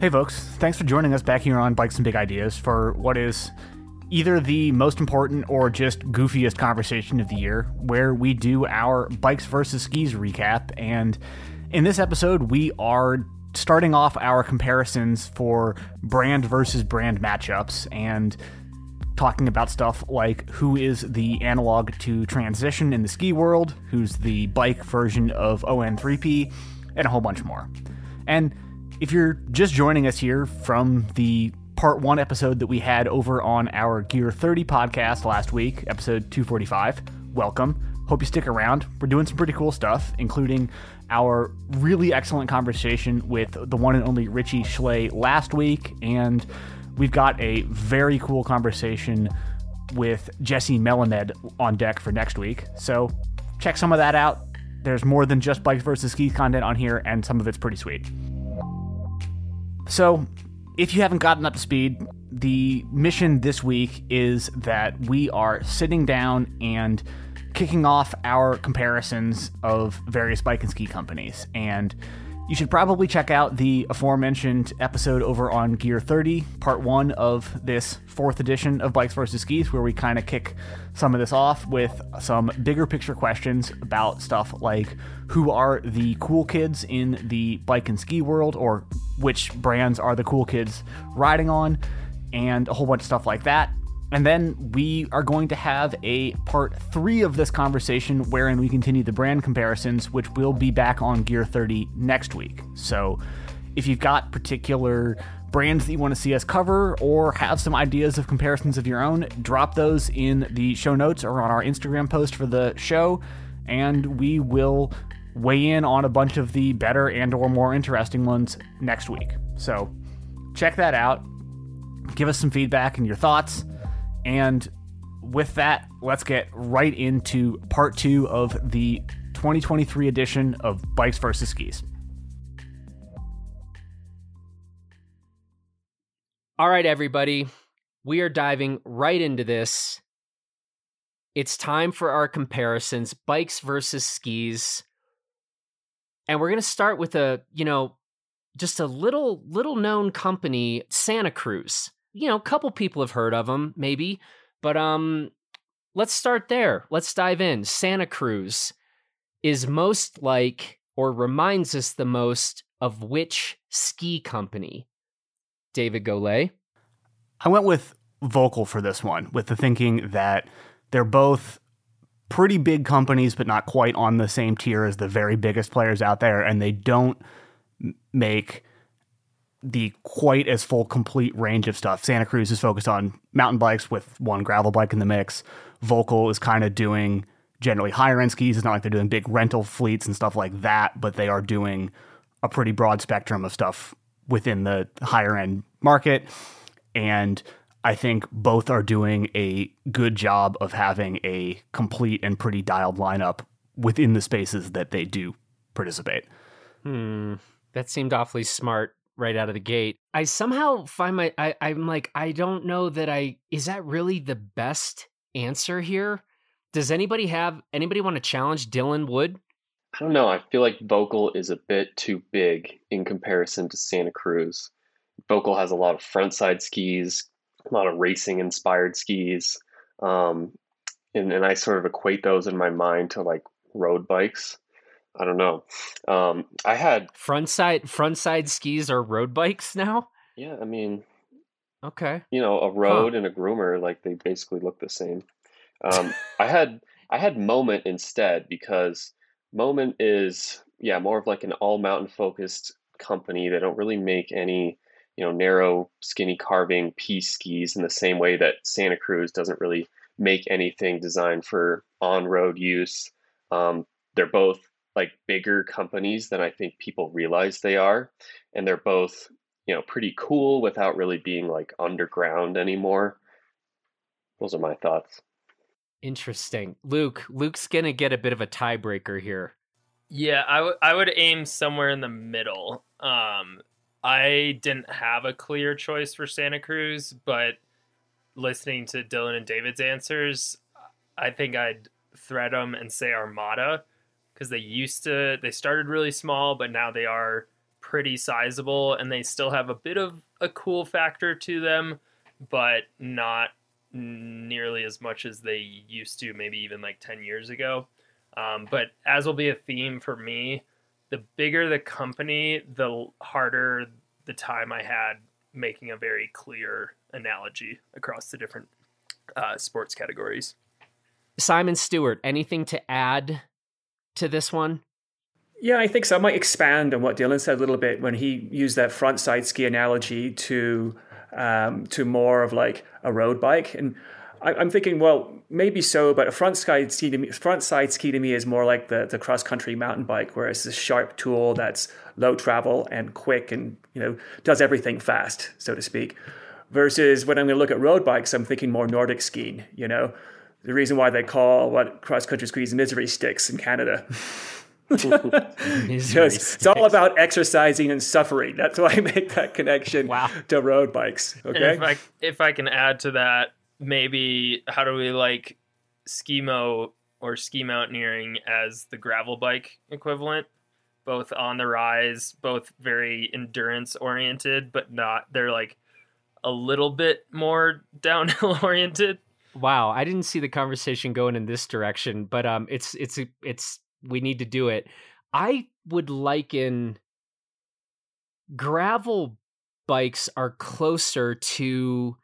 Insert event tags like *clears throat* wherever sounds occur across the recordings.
Hey, folks. Thanks for joining us back here on Bikes and Big Ideas for what is either the most important or just goofiest conversation of the year, where we do our Bikes versus Skis recap. And in this episode, we are starting off our comparisons for brand versus brand matchups and talking about stuff like who is the analog to transition in the ski world, who's the bike version of ON3P, and a whole bunch more. And if you're just joining us here from the part one episode that we had over on our Gear 30 podcast last week, episode 245, welcome. Hope you stick around. We're doing some pretty cool stuff, including our really excellent conversation with the one and only Richie Schley last week, and we've got a very cool conversation with Jesse Melamed on deck for next week. So check some of that out. There's more than just bikes versus skis content on here, and some of it's pretty sweet. So, if you haven't gotten up to speed, the mission this week is that we are sitting down and kicking off our comparisons of various bike and ski companies. And you should probably check out the aforementioned episode over on Gear 30, part one of this fourth edition of Bikes vs. Skis, where we kind of kick some of this off with some bigger picture questions about stuff like who are the cool kids in the bike and ski world, or which brands are the cool kids riding on, and a whole bunch of stuff like that. And then we are going to have a part three of this conversation wherein we continue the brand comparisons, which will be back on Gear 30 next week. So if you've got particular brands that you want to see us cover or have some ideas of comparisons of your own, drop those in the show notes or on our Instagram post for the show, and we will weigh in on a bunch of the better and or more interesting ones next week. So check that out. Give us some feedback and your thoughts. And with that, let's get right into part two of the 2023 edition of Bikes versus Skis. All right, everybody, we are diving right into this. It's time for our comparisons bikes versus skis. And we're going to start with a, you know, just a little little known company, Santa Cruz you know, a couple people have heard of them, maybe, but um, let's start there. Let's dive in. Santa Cruz is most like, or reminds us the most of which ski company? David Golay. I went with Volkl for this one, with the thinking that they're both pretty big companies, but not quite on the same tier as the very biggest players out there, and they don't make the quite as full complete range of stuff. Santa Cruz is focused on mountain bikes with one gravel bike in the mix. Volkl is kind of doing generally higher end skis. It's not like they're doing big rental fleets and stuff like that, but they are doing a pretty broad spectrum of stuff within the higher end market. And I think both are doing a good job of having a complete and pretty dialed lineup within the spaces that they do participate. Hmm. That seemed awfully smart right out of the gate. I somehow find my I, I'm like, I don't know that I is that really the best answer here? Does anybody have anybody want to challenge Dylan Wood? I don't know. I feel like Volkl is a bit too big in comparison to Santa Cruz. Volkl has a lot of frontside skis, a lot of racing inspired skis. Um, and, and I sort of equate those in my mind to like road bikes. I don't know. Um, I had front side front side skis are road bikes now. Yeah, I mean, okay. You know, a road huh. and a groomer like they basically look the same. Um, I had I had Moment instead because Moment is yeah more of like an all mountain focused company. They don't really make any you know narrow skinny carving piece skis in the same way that Santa Cruz doesn't really make anything designed for on road use. Um, they're both like bigger companies than I think people realize they are. And they're both, you know, pretty cool without really being like underground anymore. Those are my thoughts. Interesting. Luke, Luke's going to get a bit of a tiebreaker here. Yeah, I, w- I would aim somewhere in the middle. Um, I didn't have a clear choice for Santa Cruz, but listening to Dylan and David's answers, I think I'd thread them and say Armada because they used to they started really small, but now they are pretty sizable and they still have a bit of a cool factor to them, but not nearly as much as they used to, maybe even like 10 years ago. Um, but as will be a theme for me, the bigger the company, the harder the time I had making a very clear analogy across the different uh, sports categories. Simon Stewart, anything to add to this one? Yeah, I think so. I might expand on what Dylan said a little bit when he used that front side ski analogy to um, to more of like a road bike. And I, am thinking, well, maybe so, but a front side ski to me, front side ski to me is more like the the cross country mountain bike, where it's a sharp tool that's low travel and quick, and you know does everything fast, so to speak. Versus when I'm going to look at road bikes, I'm thinking more Nordic skiing. You know, the reason why they call what cross country skis misery sticks in Canada. *laughs* *laughs* because it's all about exercising and suffering. That's why I make that connection wow. to road bikes. Okay. if I, if I can add to that, maybe how do we like skimo or ski mountaineering as the gravel bike equivalent? Both on the rise, both very endurance oriented, but not, they're like a little bit more *laughs* downhill oriented. Wow, I didn't see the conversation going in this direction, but um, it's it's it's we need to do it. I would liken gravel bikes are closer to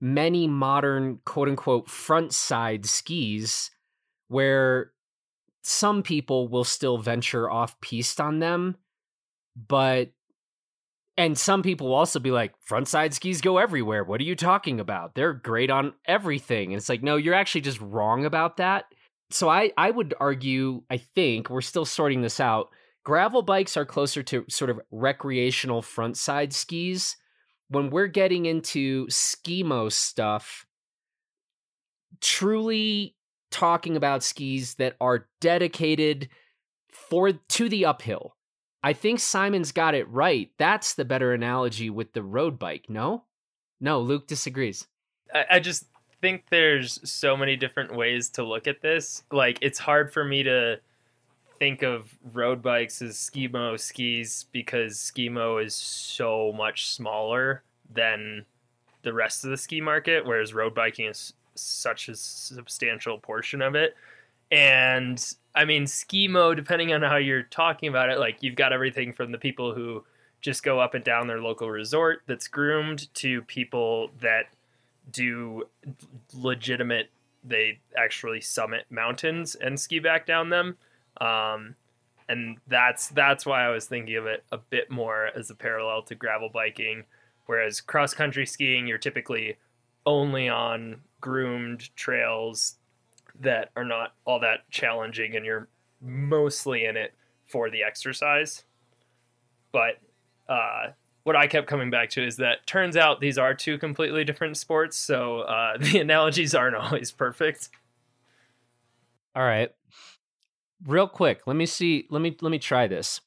many modern quote unquote front side skis where some people will still venture off piste on them but and some people will also be like front side skis go everywhere what are you talking about they're great on everything and it's like no you're actually just wrong about that so I I would argue I think we're still sorting this out. Gravel bikes are closer to sort of recreational front side skis. When we're getting into skimo stuff, truly talking about skis that are dedicated for to the uphill. I think Simon's got it right. That's the better analogy with the road bike. No, no, Luke disagrees. I, I just think there's so many different ways to look at this. Like it's hard for me to think of road bikes as skimo skis because skimo is so much smaller than the rest of the ski market, whereas road biking is such a substantial portion of it. And I mean, skimo, depending on how you're talking about it, like you've got everything from the people who just go up and down their local resort that's groomed to people that do legitimate they actually summit mountains and ski back down them. Um, and that's that's why i was thinking of it a bit more as a parallel to gravel biking. Whereas cross country skiing you're typically only on groomed trails that are not all that challenging and you're mostly in it for the exercise but uh, what I kept coming back to is that turns out these are two completely different sports, so uh, *laughs* the analogies aren't always perfect. All right, real quick, let me see. Let me let me try this.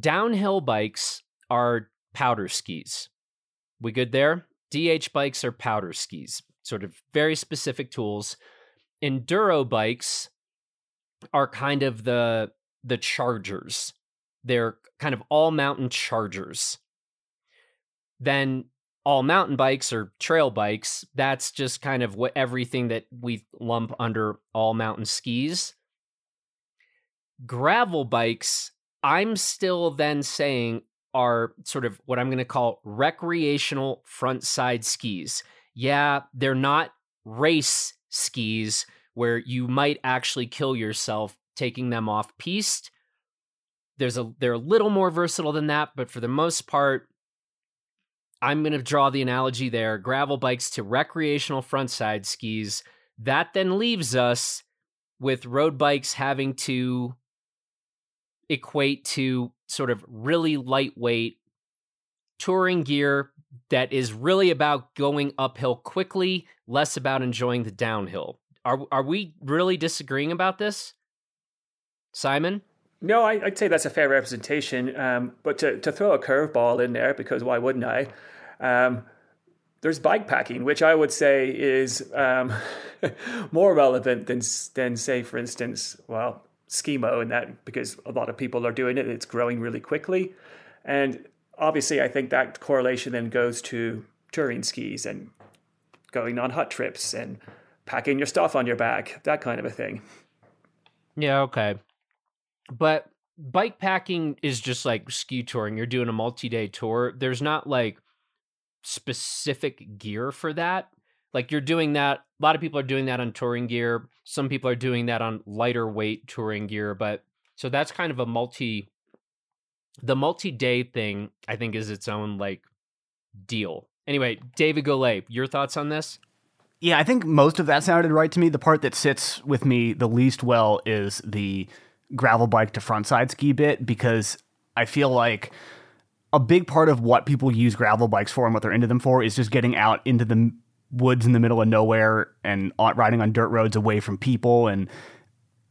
Downhill bikes are powder skis. We good there? DH bikes are powder skis, sort of very specific tools. Enduro bikes are kind of the the chargers. They're kind of all mountain chargers. Then all mountain bikes or trail bikes, that's just kind of what everything that we lump under all mountain skis. Gravel bikes, I'm still then saying are sort of what I'm going to call recreational front side skis. Yeah, they're not race skis where you might actually kill yourself taking them off piste, there's a they're a little more versatile than that, but for the most part, I'm going to draw the analogy there: gravel bikes to recreational frontside skis. That then leaves us with road bikes having to equate to sort of really lightweight touring gear that is really about going uphill quickly, less about enjoying the downhill. Are are we really disagreeing about this? Simon? No, I, would say that's a fair representation. Um, but to, to throw a curveball in there, because why wouldn't I? Um, there's bike packing, which I would say is um, *laughs* more relevant than, than, say, for instance, well, skimo and that because a lot of people are doing it, it's growing really quickly. And obviously, I think that correlation then goes to touring skis and going on hot trips and packing your stuff on your back, that kind of a thing. Yeah, okay. But bike packing is just like ski touring. You're doing a multi day tour. There's not like specific gear for that. Like you're doing that. A lot of people are doing that on touring gear. Some people are doing that on lighter weight touring gear. But so that's kind of a multi, the multi day thing, I think, is its own like deal. Anyway, David Golay, your thoughts on this? Yeah, I think most of that sounded right to me. The part that sits with me the least well is the gravel bike to frontside ski bit because I feel like a big part of what people use gravel bikes for and what they're into them for is just getting out into the woods in the middle of nowhere and riding on dirt roads away from people and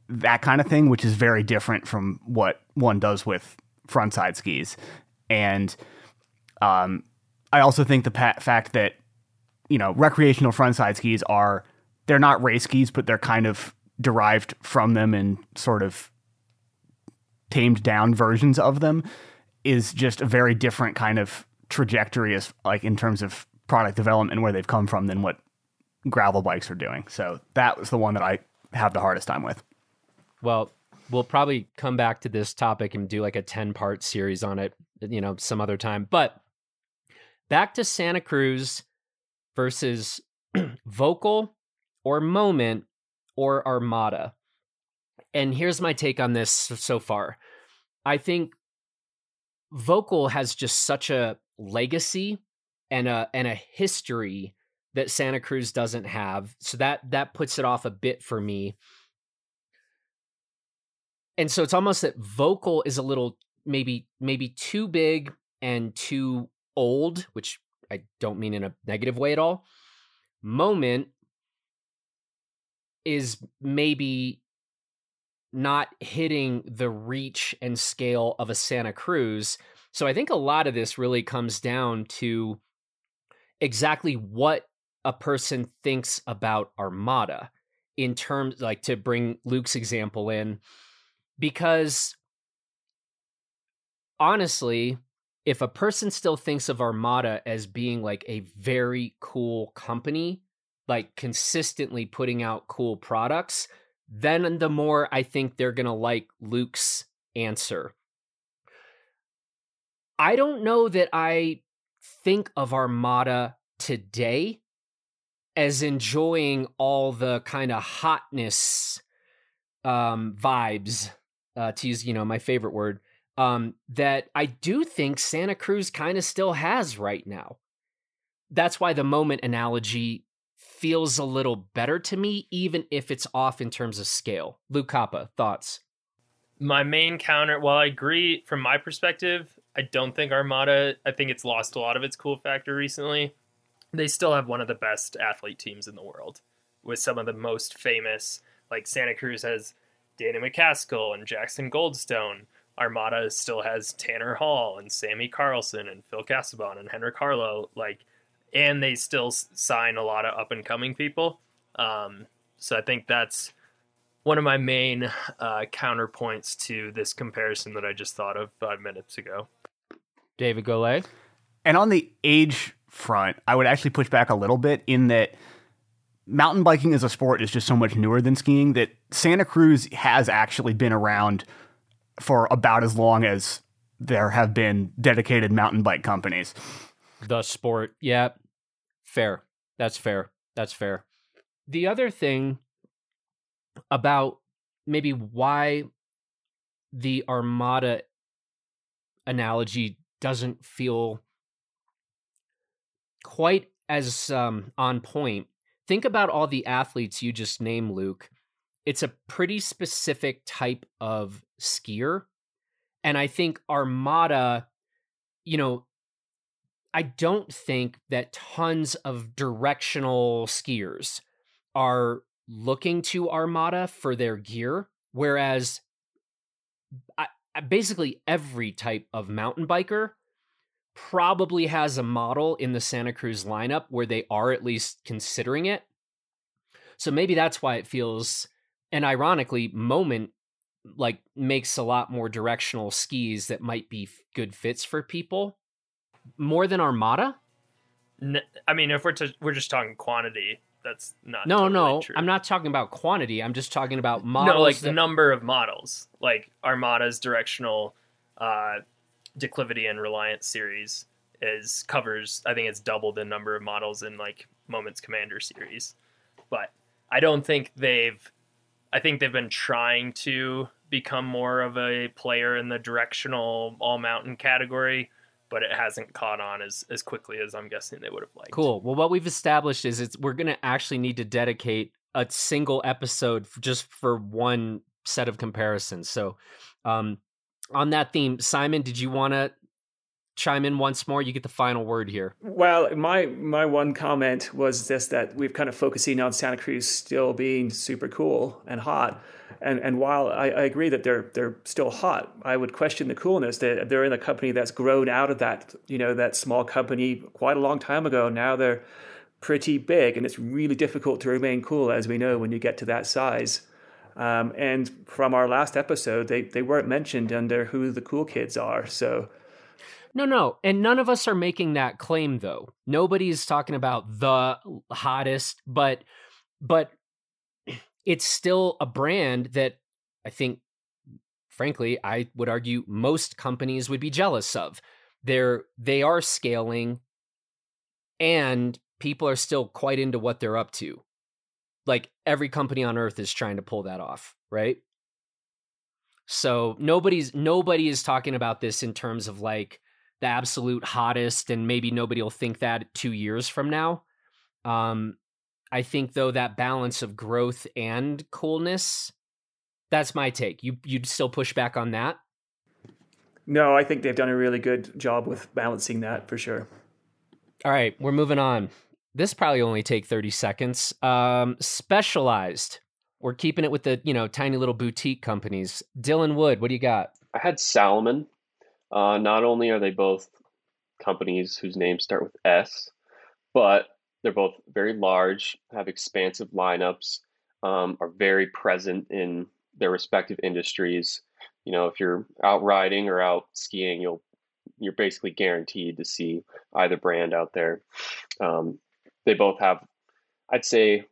that kind of thing, which is very different from what one does with frontside skis. And um, I also think the pa- fact that you know recreational frontside skis are they're not race skis, but they're kind of derived from them and sort of tamed down versions of them is just a very different kind of trajectory as like in terms of product development where they've come from than what gravel bikes are doing. So that was the one that I have the hardest time with. Well, we'll probably come back to this topic and do like a 10 part series on it, you know, some other time. But back to Santa Cruz versus *clears throat* Volkl or Moment or Armada. And here's my take on this so far. I think Volkl has just such a legacy and a and a history that Santa Cruz doesn't have. So that that puts it off a bit for me. And so it's almost that Volkl is a little maybe maybe too big and too old, which I don't mean in a negative way at all. Moment is maybe not hitting the reach and scale of a Santa Cruz. So I think a lot of this really comes down to exactly what a person thinks about Armada in terms like to bring Luke's example in because honestly if a person still thinks of Armada as being like a very cool company, like consistently putting out cool products, then the more I think they're going to like Luke's answer. I don't know that I think of Armada today as enjoying all the kind of hotness um, vibes, uh, to use, you know, my favorite word, um, that I do think Santa Cruz kind of still has right now. That's why the moment analogy feels a little better to me, even if it's off in terms of scale. Luke Koppa, thoughts? My main counter, while I agree from my perspective, I don't think Armada, I think it's lost a lot of its cool factor recently. They still have one of the best athlete teams in the world with some of the most famous, like Santa Cruz has Danny MacAskill and Jackson Goldstone. Armada still has Tanner Hall and Sammy Carlson and Phil Casabon and Henrik Harlaut. Like, and they still sign a lot of up and coming people. Um, so I think that's one of my main uh, counterpoints to this comparison that I just thought of five minutes ago. David Golay. And on the age front, I would actually push back a little bit in that mountain biking as a sport is just so much newer than skiing that Santa Cruz has actually been around for about as long as there have been dedicated mountain bike companies. The sport. Yeah. Fair. That's fair. That's fair. The other thing about maybe why the Armada analogy doesn't feel quite as um, on point. Think about all the athletes you just named, Luke. It's a pretty specific type of skier. And I think Armada, you know, I don't think that tons of directional skiers are looking to Armada for their gear, whereas I, basically every type of mountain biker probably has a model in the Santa Cruz lineup where they are at least considering it. So maybe that's why it feels, and ironically, Moment like makes a lot more directional skis that might be good fits for people more than Armada. I mean, if we're to, we're just talking quantity, that's not no totally no. True. I'm not talking about quantity. I'm just talking about models. no like the that- number of models, like Armada's directional uh, declivity and reliance series is covers. I think it's double the number of models in like Moments Commander series, but I don't think they've. I think they've been trying to become more of a player in the directional all mountain category, but it hasn't caught on as as quickly as I'm guessing they would have liked. Cool. Well, what we've established is it's we're going to actually need to dedicate a single episode just for one set of comparisons. So, um, on that theme, Simon, did you want to chime in once more? You get the final word here. Well, my my one comment was just that we've kind of focusing on Santa Cruz still being super cool and hot. And and while I, I agree that they're they're still hot, I would question the coolness. That they're in a company that's grown out of that, you know, that small company quite a long time ago. Now they're pretty big, and it's really difficult to remain cool, as we know, when you get to that size. Um, and from our last episode, they, they weren't mentioned under who the cool kids are. So No, no. And none of us are making that claim though. Nobody's talking about the hottest, but but it's still a brand that I think frankly, I would argue most companies would be jealous of. They're they are scaling and people are still quite into what they're up to. Like every company on earth is trying to pull that off, right? So nobody's nobody is talking about this in terms of like the absolute hottest, and maybe nobody will think that two years from now. Um, I think though that balance of growth and coolness, that's my take. You you'd still push back on that? no, I think they've done a really good job with balancing that for sure. All right, we're moving on. This probably only take 30 seconds. Um, specialized. We're keeping it with the, you know, tiny little boutique companies. Dylan Wood, what do you got? I had Salomon. Uh, not only are they both companies whose names start with S, but they're both very large, have expansive lineups, um, are very present in their respective industries. You know, if you're out riding or out skiing, you'll you're basically guaranteed to see either brand out there. Um, they both have, I'd say,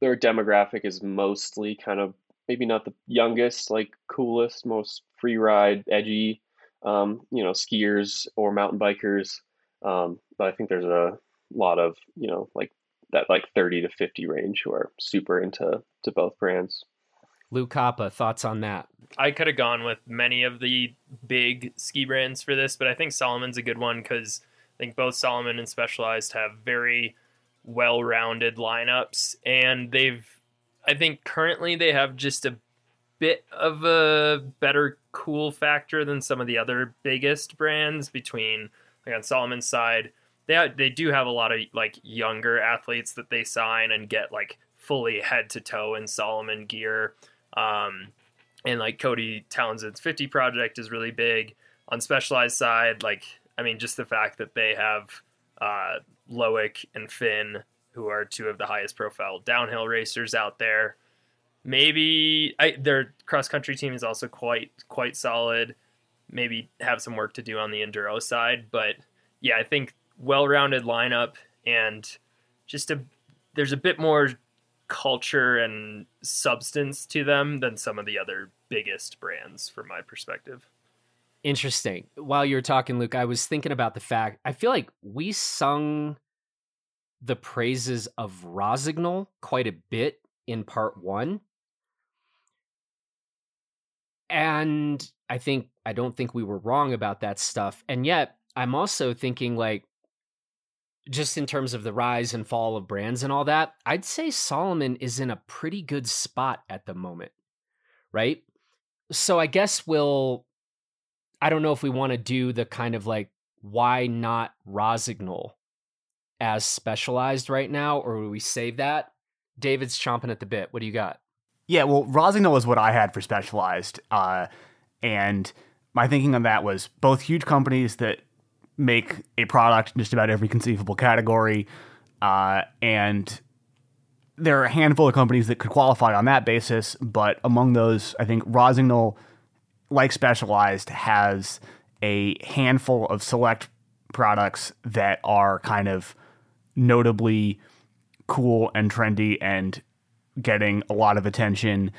their demographic is mostly kind of maybe not the youngest, like coolest, most free ride, edgy, um, you know, skiers or mountain bikers. Um, but I think there's a lot of, you know, like that like 30 to 50 range who are super into to both brands. Lou Koppa, thoughts on that? I could have gone with many of the big ski brands for this, but I think Salomon's a good one because I think both Solomon and Specialized have very well-rounded lineups, and they've. I think currently they have just a bit of a better cool factor than some of the other biggest brands. Between like on Salomon's side, they they do have a lot of like younger athletes that they sign and get like fully head to toe in Solomon gear. Um, and like Cody Townsend's 50 project is really big on specialized side. Like, I mean, just the fact that they have uh, Loic and Finn, who are two of the highest profile downhill racers out there. Maybe I, their cross country team is also quite quite solid. Maybe have some work to do on the enduro side, but yeah, I think well rounded lineup and just a there's a bit more culture and substance to them than some of the other biggest brands from my perspective. Interesting. While you were talking, Luke, I was thinking about the fact I feel like we sung the praises of Rossignol quite a bit in part one. And I think, I don't think we were wrong about that stuff. And yet, I'm also thinking, like, just in terms of the rise and fall of brands and all that, I'd say Salomon is in a pretty good spot at the moment, right? So I guess we'll, I don't know if we want to do the kind of like, why not Rossignol as specialized right now, or will we save that? David's chomping at the bit. What do you got? Yeah, well, Rossignol is what I had for Specialized, uh, and my thinking on that was both huge companies that make a product in just about every conceivable category, uh, and there are a handful of companies that could qualify on that basis, but among those, I think Rossignol, like Specialized, has a handful of select products that are kind of notably cool and trendy and getting a lot of attention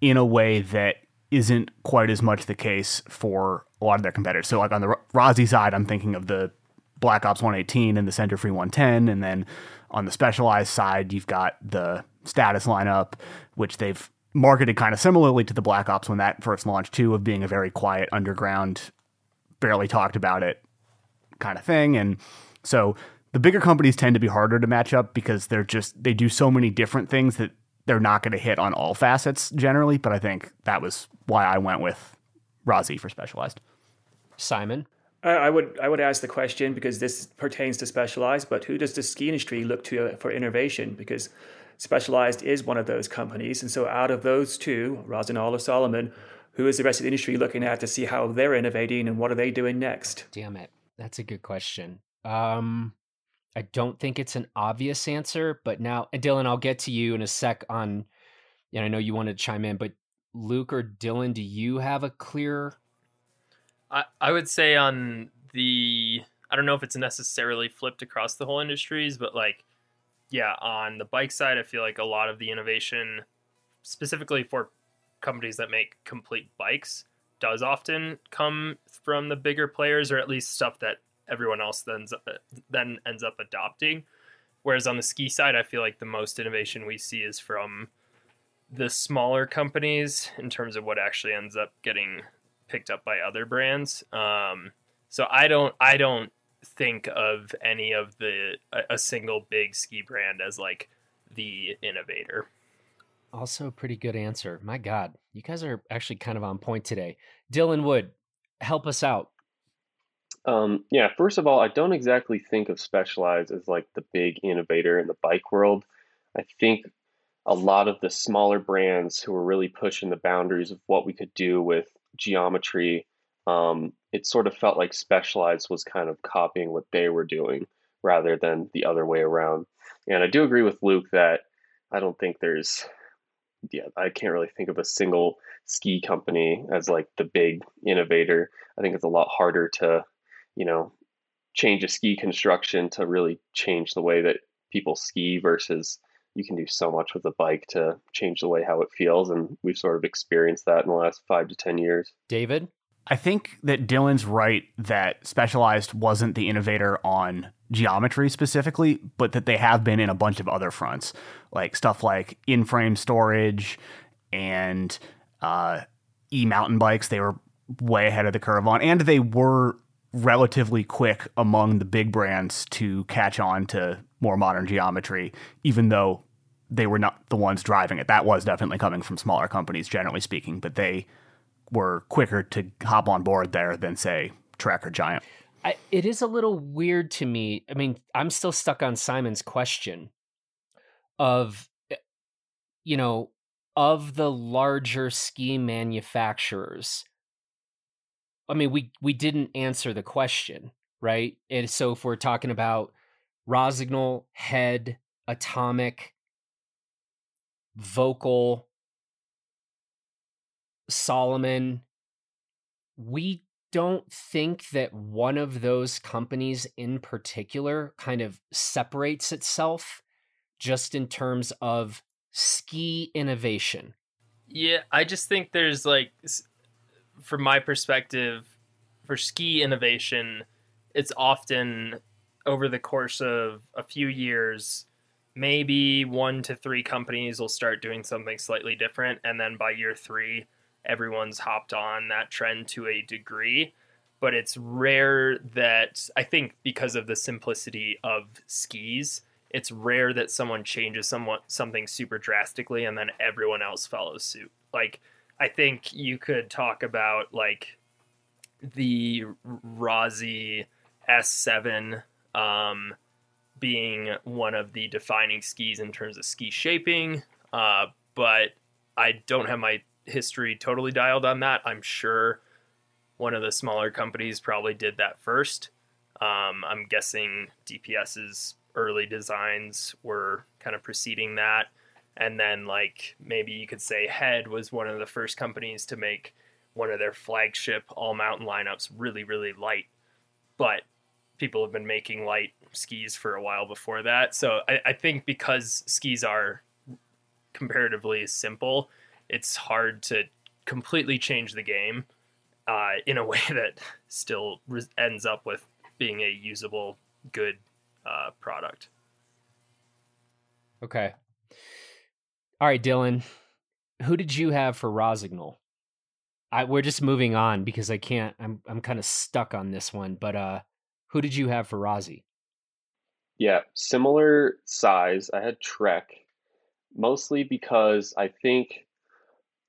in a way that isn't quite as much the case for a lot of their competitors. So, like on the Rossi side, I'm thinking of the Black Ops 118 and the Sender Free 110. And then on the Specialized side, you've got the status lineup, which they've marketed kind of similarly to the Black Ops when that first launched, too, of being a very quiet underground, barely talked about it kind of thing. And so the bigger companies tend to be harder to match up because they're just, they do so many different things that they're not going to hit on all facets generally. But I think that was why I went with Rossi for Specialized. Simon? I would I would ask the question because this pertains to Specialized, but who does the ski industry look to uh, for innovation? Because Specialized is one of those companies, and so out of those two, Rossignol or Salomon, who is the rest of the industry looking at to see how they're innovating and what are they doing next? Damn it, that's a good question. Um, I don't think it's an obvious answer, but now, Dylan, I'll get to you in a sec on. And I know you wanted to chime in, but Luke or Dylan, do you have a clear I, I would say on the I don't know if it's necessarily flipped across the whole industries, but like yeah, on the bike side, I feel like a lot of the innovation, specifically for companies that make complete bikes, does often come from the bigger players, or at least stuff that everyone else then then ends up adopting. Whereas on the ski side, I feel like the most innovation we see is from the smaller companies in terms of what actually ends up getting picked up by other brands. Um, so I don't I don't think of any of the a, a single big ski brand as like the innovator. Also, a pretty good answer. My God, you guys are actually kind of on point today. Dylan Wood, help us out. Um, yeah, first of all, I don't exactly think of Specialized as like the big innovator in the bike world. I think a lot of the smaller brands who were really pushing the boundaries of what we could do with geometry, um, it sort of felt like Specialized was kind of copying what they were doing rather than the other way around. And I do agree with Luke that I don't think there's, yeah, I can't really think of a single ski company as like the big innovator. I think it's a lot harder to, you know, change a ski construction to really change the way that people ski versus you can do so much with a bike to change the way how it feels. And we've sort of experienced that in the last five to 10 years. David? I think that Dylan's right that Specialized wasn't the innovator on geometry specifically, but that they have been in a bunch of other fronts, like stuff like in frame storage and uh, e mountain bikes. They were way ahead of the curve on, and they were relatively quick among the big brands to catch on to more modern geometry, even though they were not the ones driving it. That was definitely coming from smaller companies, generally speaking, but they were quicker to hop on board there than, say, Trek or Giant. I, it is a little weird to me. I mean, I'm still stuck on Simon's question of, eh, you know, of the larger ski manufacturers. I mean, we we didn't answer the question, right? And so if we're talking about Rossignol, Head, Atomic, Volkl, Salomon, we don't think that one of those companies in particular kind of separates itself just in terms of ski innovation. Yeah, I just think there's like, from my perspective, for ski innovation, it's often over the course of a few years maybe one to three companies will start doing something slightly different and then by year three everyone's hopped on that trend to a degree but it's rare that i think because of the simplicity of skis it's rare that someone changes somewhat something super drastically and then everyone else follows suit like i think you could talk about like the Rossi S7 um, being one of the defining skis in terms of ski shaping. Uh, but I don't have my history totally dialed on that. I'm sure one of the smaller companies probably did that first. Um, I'm guessing DPS's early designs were kind of preceding that. And then, like, maybe you could say Head was one of the first companies to make one of their flagship all mountain lineups really, really light. But people have been making light skis for a while before that. So I, I think because skis are comparatively simple, it's hard to completely change the game uh, in a *laughs* way that still re- ends up with being a usable, good uh, product. Okay. All right, Dylan. Who did you have for Rossignol? I we're just moving on because I can't. I'm I'm kind of stuck on this one. But uh, who did you have for Rossi? Yeah, similar size. I had Trek, mostly because I think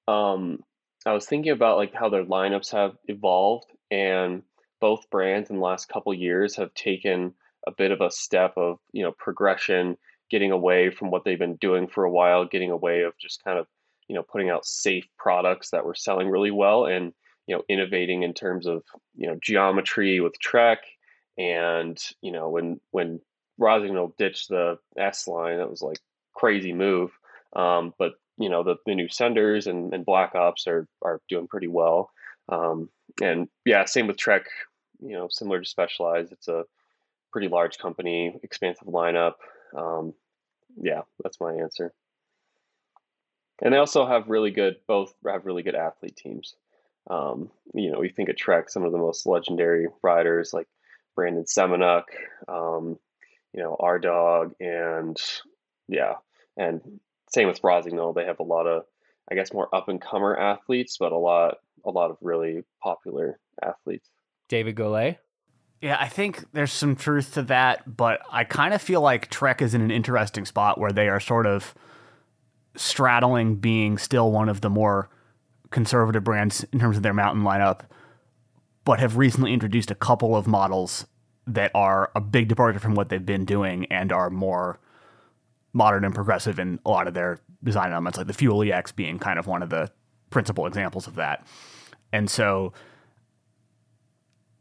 um, I was thinking about like how their lineups have evolved, and both brands in the last couple years have taken a bit of a step of you know progression, getting away from what they've been doing for a while, getting away of just kind of you know putting out safe products that were selling really well, and you know innovating in terms of you know geometry with Trek, and you know when when Rossignol ditched the S line, that was like crazy move. Um, but you know the, the new senders and, and black ops are are doing pretty well. Um, and yeah same with trek you know similar to specialized it's a pretty large company expansive lineup. Um, yeah that's my answer. And they also have really good both have really good athlete teams. Um, you know you think of trek some of the most legendary riders like brandon semenuk um, you know our dog and yeah and same with Rossignol. They have a lot of, I guess, more up and comer athletes, but a lot, a lot of really popular athletes. David Golay. Yeah, I think there's some truth to that, but I kind of feel like Trek is in an interesting spot where they are sort of straddling being still one of the more conservative brands in terms of their mountain lineup, but have recently introduced a couple of models that are a big departure from what they've been doing and are more modern and progressive in a lot of their design elements, like the Fuel EX being kind of one of the principal examples of that. And so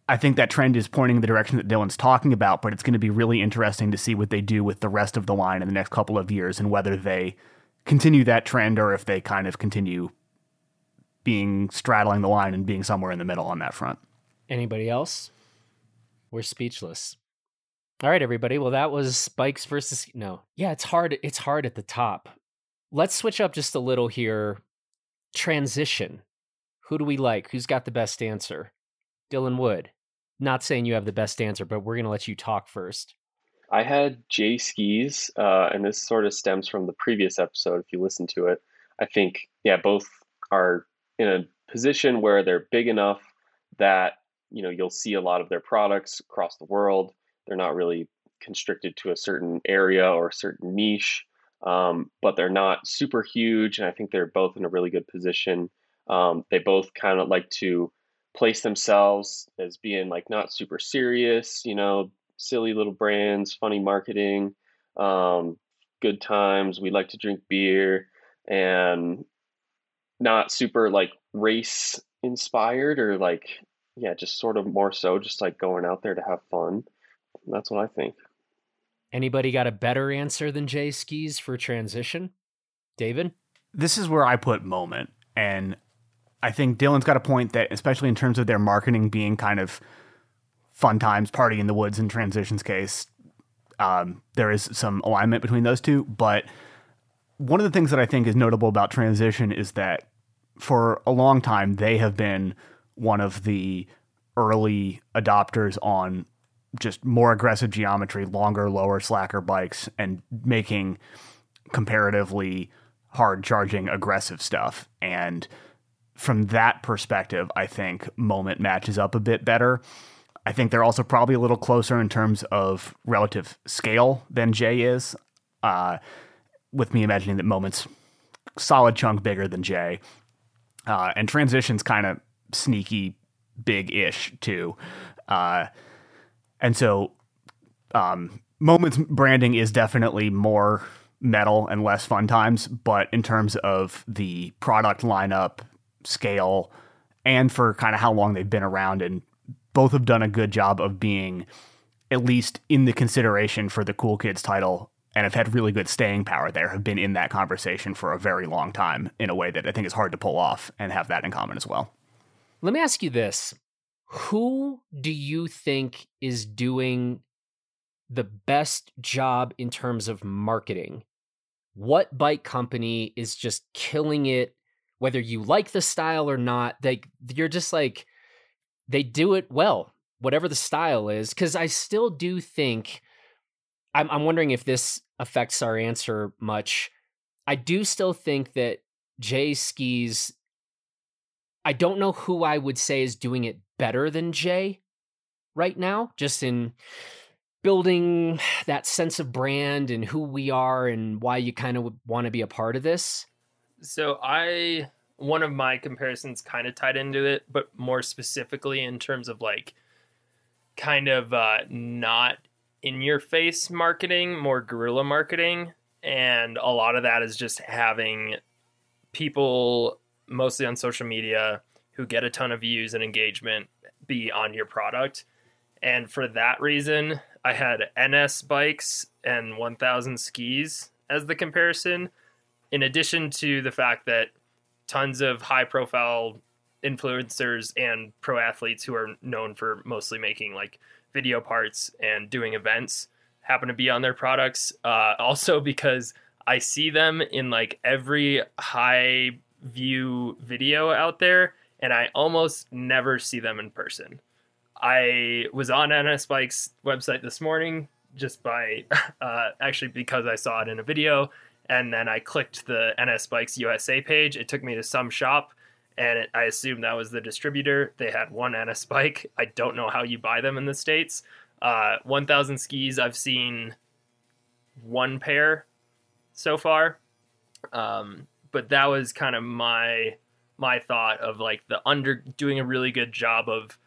I think that trend is pointing in the direction that Dylan's talking about, but it's going to be really interesting to see what they do with the rest of the line in the next couple of years and whether they continue that trend or if they kind of continue being straddling the line and being somewhere in the middle on that front. Anybody else? We're speechless. All right, everybody. Well, that was bikes versus no. Yeah, it's hard. It's hard at the top. Let's switch up just a little here. Transition. Who do we like? Who's got the best answer? Dylan Wood. Not saying you have the best answer, but we're to let you talk first. I had J skis, uh, and this sort of stems from the previous episode. If you listen to it, I think yeah, both are in a position where they're big enough that you know you'll see a lot of their products across the world they're not really constricted to a certain area or a certain niche, um, but they're not super huge. And I think they're both in a really good position. Um, they both kind of like to place themselves as being like not super serious, you know, silly little brands, funny marketing, um, good times. We like to drink beer and not super like race inspired or like, yeah, just sort of more so just like going out there to have fun. That's what I think. Anybody got a better answer than J Skis for transition? David? This is where I put moment. And I think Dylan's got a point that, especially in terms of their marketing being kind of fun times, party in the woods in transitions case, um, there is some alignment between those two. But one of the things that I think is notable about transition is that for a long time, they have been one of the early adopters on just more aggressive geometry, longer, lower, slacker bikes, and making comparatively hard charging, aggressive stuff. And from that perspective, I think Moment matches up a bit better. I think they're also probably a little closer in terms of relative scale than J is. Uh, with me imagining that Moment's solid chunk bigger than J. Uh, and Transition's kind of sneaky big ish too. Uh, and so, um, Moments branding is definitely more metal and less fun times, but in terms of the product lineup, scale, and for kind of how long they've been around, and both have done a good job of being at least in the consideration for the Cool Kids title and have had really good staying power there, have been in that conversation for a very long time in a way that I think is hard to pull off and have that in common as well. Let me ask you this. Who do you think is doing the best job in terms of marketing? What bike company is just killing it, whether you like the style or not? They, you're just like, they do it well, whatever the style is. Because I still do think, I'm, I'm wondering if this affects our answer much. I do still think that J skis. I don't know who I would say is doing it better than J right now, just in building that sense of brand and who we are and why you kind of want to be a part of this. So I one of my comparisons kind of tied into it, but more specifically in terms of like kind of uh, not in your face marketing, more guerrilla marketing. And a lot of that is just having people, mostly on social media, who get a ton of views and engagement be on your product. And for that reason, I had NS bikes and 1000 skis as the comparison, in addition to the fact that tons of high profile influencers and pro athletes who are known for mostly making like video parts and doing events happen to be on their products. Uh, also, because I see them in like every high view video out there, and I almost never see them in person. I was on NS Bike's website this morning just by *laughs* uh, actually because I saw it in a video, and then I clicked the NS Bikes USA page. It took me to some shop and it, I assume that was the distributor. They had one NS bike. I don't know how you buy them in the states. Uh, 1,000 skis. I've seen one pair so far, um, but that was kind of my my thought of like the under doing a really good job of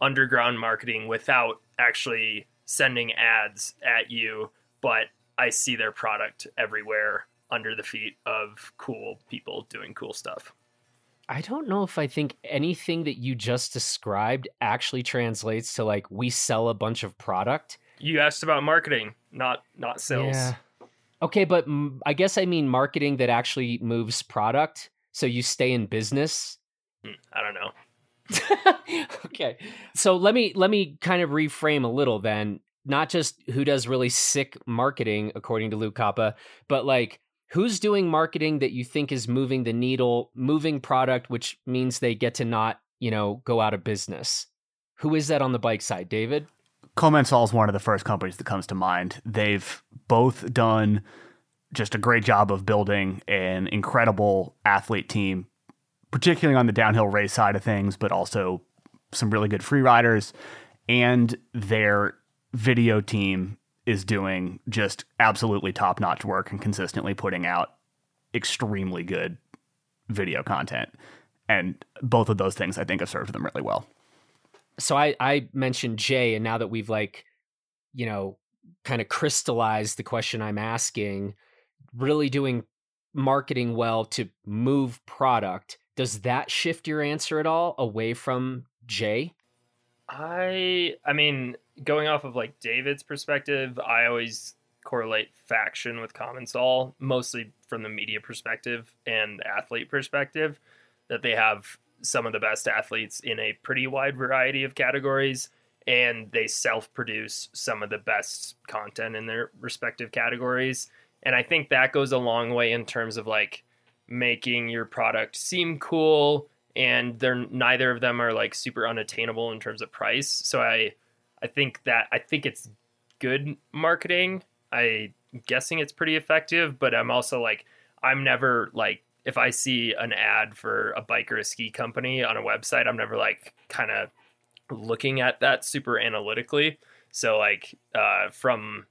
underground marketing without actually sending ads at you, but I see their product everywhere under the feet of cool people doing cool stuff. I don't know if I think anything that you just described actually translates to like we sell a bunch of product. You asked about marketing, not not sales. Yeah. Okay, but I guess I mean marketing that actually moves product, so you stay in business. Hmm, I don't know. *laughs* okay. So let me let me kind of reframe a little then. Not just who does really sick marketing according to Luke Koppa, but like who's doing marketing that you think is moving the needle, moving product, which means they get to not, you know, go out of business? Who is that on the bike side, David? Commencal is one of the first companies that comes to mind. They've both done just a great job of building an incredible athlete team, particularly on the downhill race side of things, but also some really good free riders. And their video team is doing just absolutely top notch work and consistently putting out extremely good video content. And both of those things I think have served them really well. So I, I mentioned J, and now that we've like, you know, kind of crystallized the question I'm asking, really doing marketing well to move product, does that shift your answer at all away from J? I I mean, going off of like David's perspective, I always correlate faction with common Commencal, mostly from the media perspective and athlete perspective, that they have some of the best athletes in a pretty wide variety of categories and they self-produce some of the best content in their respective categories and i think that goes a long way in terms of like making your product seem cool and they're neither of them are like super unattainable in terms of price. So I I think that I think it's good marketing. I guessing it's pretty effective, but I'm also like I'm never like if I see an ad for a bike or a ski company on a website, I'm never like kind of looking at that super analytically. So like uh, from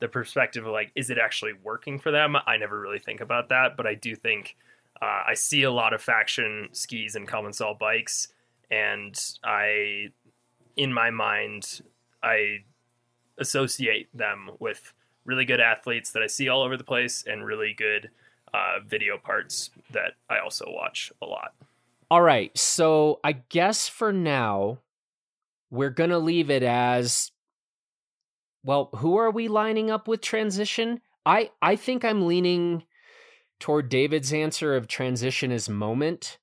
the perspective of like, is it actually working for them? I never really think about that, but I do think uh, I see a lot of faction skis and Commencal bikes, and I, in my mind, I associate them with really good athletes that I see all over the place and really good uh, video parts that I also watch a lot. All right. So I guess for now, we're going to leave it as well, who are we lining up with transition? I I think I'm leaning toward David's answer of transition is moment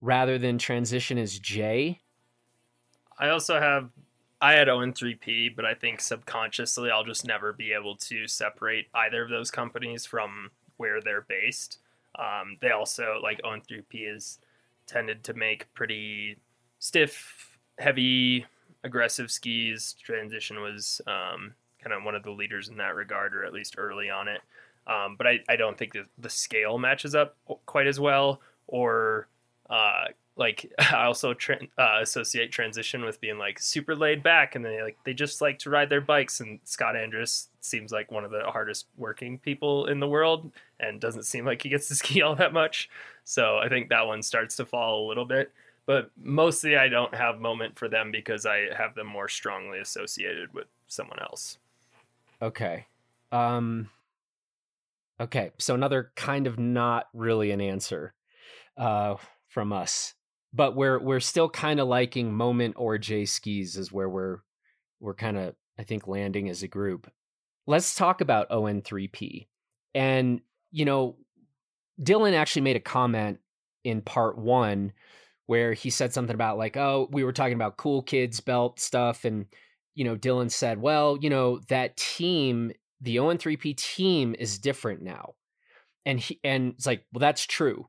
rather than transition is J. I also have I had ON3P, but I think subconsciously I'll just never be able to separate either of those companies from where they're based. Um, they also like ON3P is tended to make pretty stiff, heavy, aggressive skis. Transition was um, kind of one of the leaders in that regard, or at least early on it. Um, but I, I don't think the scale matches up quite as well, or uh, like *laughs* I also tra- uh, associate transition with being like super laid back, and they like they just like to ride their bikes. And Scott Andrus seems like one of the hardest working people in the world, and doesn't seem like he gets to *laughs* ski all that much. So I think that one starts to fall a little bit. But mostly, I don't have moment for them because I have them more strongly associated with someone else. Okay. Um Okay, so another kind of not really an answer uh from us. But we're we're still kind of liking Moment or J skis is where we're we're kind of I think landing as a group. Let's talk about ON3P. And you know, Dylan actually made a comment in part 1 where he said something about like, "Oh, we were talking about cool kids belt stuff and you know, Dylan said, "Well, you know, that team, the ON3P team is different now." And he and it's like, "Well, that's true."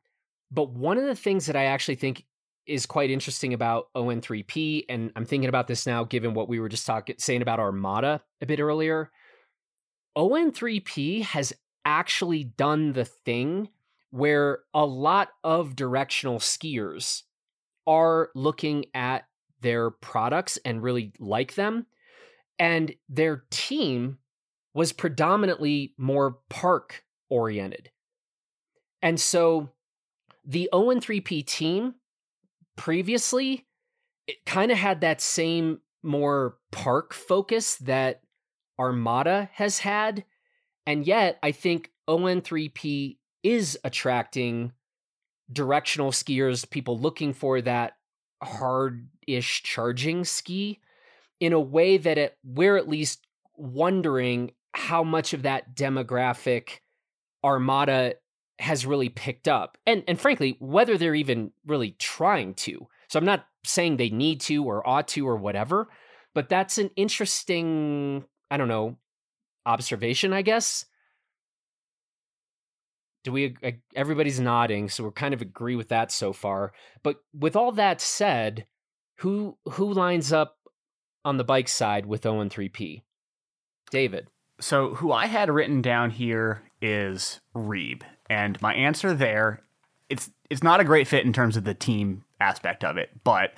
But one of the things that I actually think is quite interesting about ON3P, and I'm thinking about this now given what we were just talking saying about Armada a bit earlier. ON3P has actually done the thing where a lot of directional skiers are looking at their products and really like them and their team was predominantly more park oriented. And so the ON3P team previously it kind of had that same more park focus that Armada has had. And yet, I think ON3P is attracting directional skiers, people looking for that hard ish charging ski in a way that it, we're at least wondering how much of that demographic Armada has really picked up. And and frankly, whether they're even really trying to. So I'm not saying they need to or ought to or whatever, but that's an interesting, I don't know, observation, I guess. Do we everybody's nodding, so we're kind of agree with that so far. But with all that said, who who lines up on the bike side with ON3P? David. So who I had written down here is Reeb. And my answer there, it's it's not a great fit in terms of the team aspect of it, but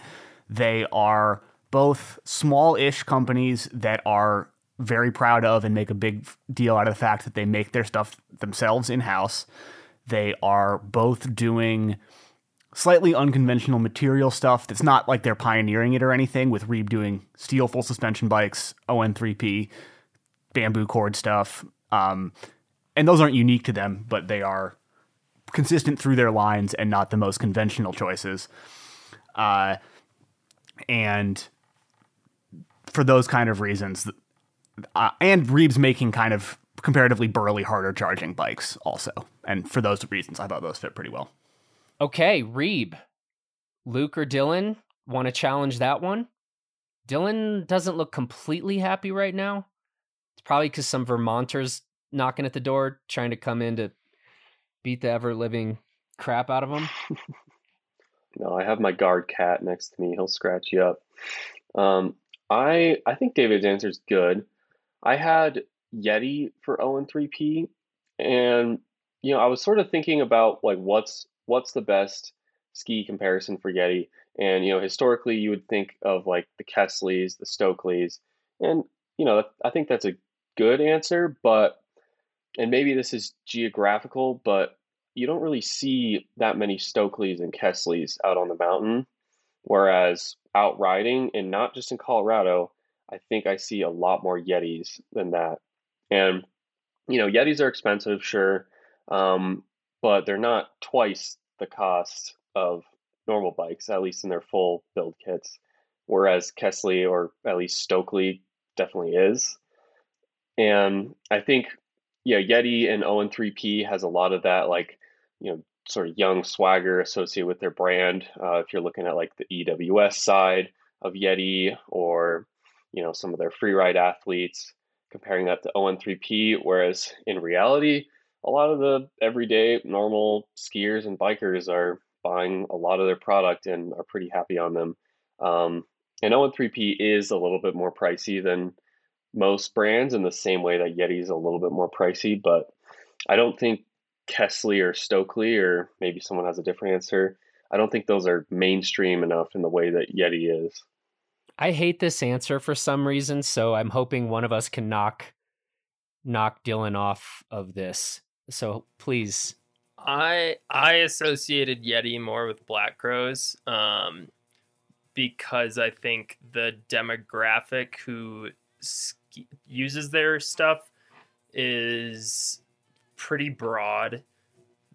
they are both small-ish companies that are very proud of and make a big deal out of the fact that they make their stuff themselves in-house. They are both doing slightly unconventional material stuff that's not like they're pioneering it or anything with Reeb doing steel full suspension bikes, ON3P, bamboo cord stuff. Um, and those aren't unique to them, but they are consistent through their lines and not the most conventional choices. Uh, and for those kind of reasons, uh, and Reeb's making kind of comparatively burly, harder charging bikes also. And for those reasons, I thought those fit pretty well. Okay, Reeb. Luke or Dylan want to challenge that one? Dylan doesn't look completely happy right now. It's probably because some Vermonters knocking at the door trying to come in to beat the ever living crap out of him. *laughs* no, I have my guard cat next to me. He'll scratch you up. Um, I I think David's answer is good. I had Yeti for ON3P, and you know I was sort of thinking about like what's what's the best ski comparison for Yeti? And you know, historically, you would think of like the Kästles, the Stöcklis, and you know, I think that's a good answer. But and maybe this is geographical, but you don't really see that many Stöcklis and Kästles out on the mountain. Whereas out riding, and not just in Colorado, I think I see a lot more Yetis than that. And you know, Yetis are expensive, sure. Um, but they're not twice the cost of normal bikes, at least in their full build kits. Whereas Kästle or at least Stöckli definitely is. and I think yeah, Yeti and ON3P has a lot of that like you know sort of young swagger associated with their brand. Uh, if you're looking at like the EWS side of Yeti or you know some of their free ride athletes, comparing that to ON3P, whereas in reality, a lot of the everyday normal skiers and bikers are buying a lot of their product and are pretty happy on them. Um, and ON3P is a little bit more pricey than most brands in the same way that Yeti is a little bit more pricey, but I don't think Kästle or Stöckli, or maybe someone has a different answer. I don't think those are mainstream enough in the way that Yeti is. I hate this answer for some reason, so I'm hoping one of us can knock knock Dylan off of this. So please. I I associated Yeti more with Black Crows um, because I think the demographic who uses their stuff is pretty broad.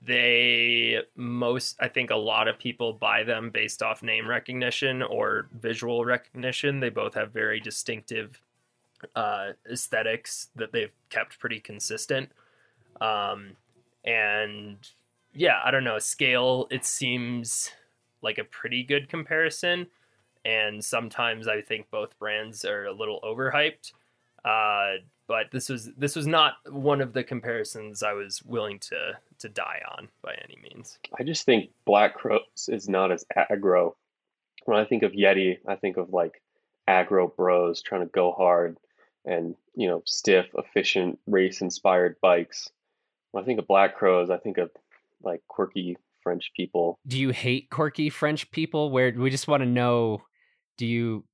They most, I think, a lot of people buy them based off name recognition or visual recognition. They both have very distinctive uh, aesthetics that they've kept pretty consistent. Um, and yeah, I don't know, scale, it seems like a pretty good comparison. And sometimes I think both brands are a little overhyped. Uh, but this was this was not one of the comparisons I was willing to to die on by any means. I just think Black Crows is not as aggro. When I think of Yeti, I think of like aggro bros trying to go hard and you know stiff, efficient, race-inspired bikes. When I think of Black Crows, I think of like quirky French people. Do you hate quirky French people? Where we just want to know, do you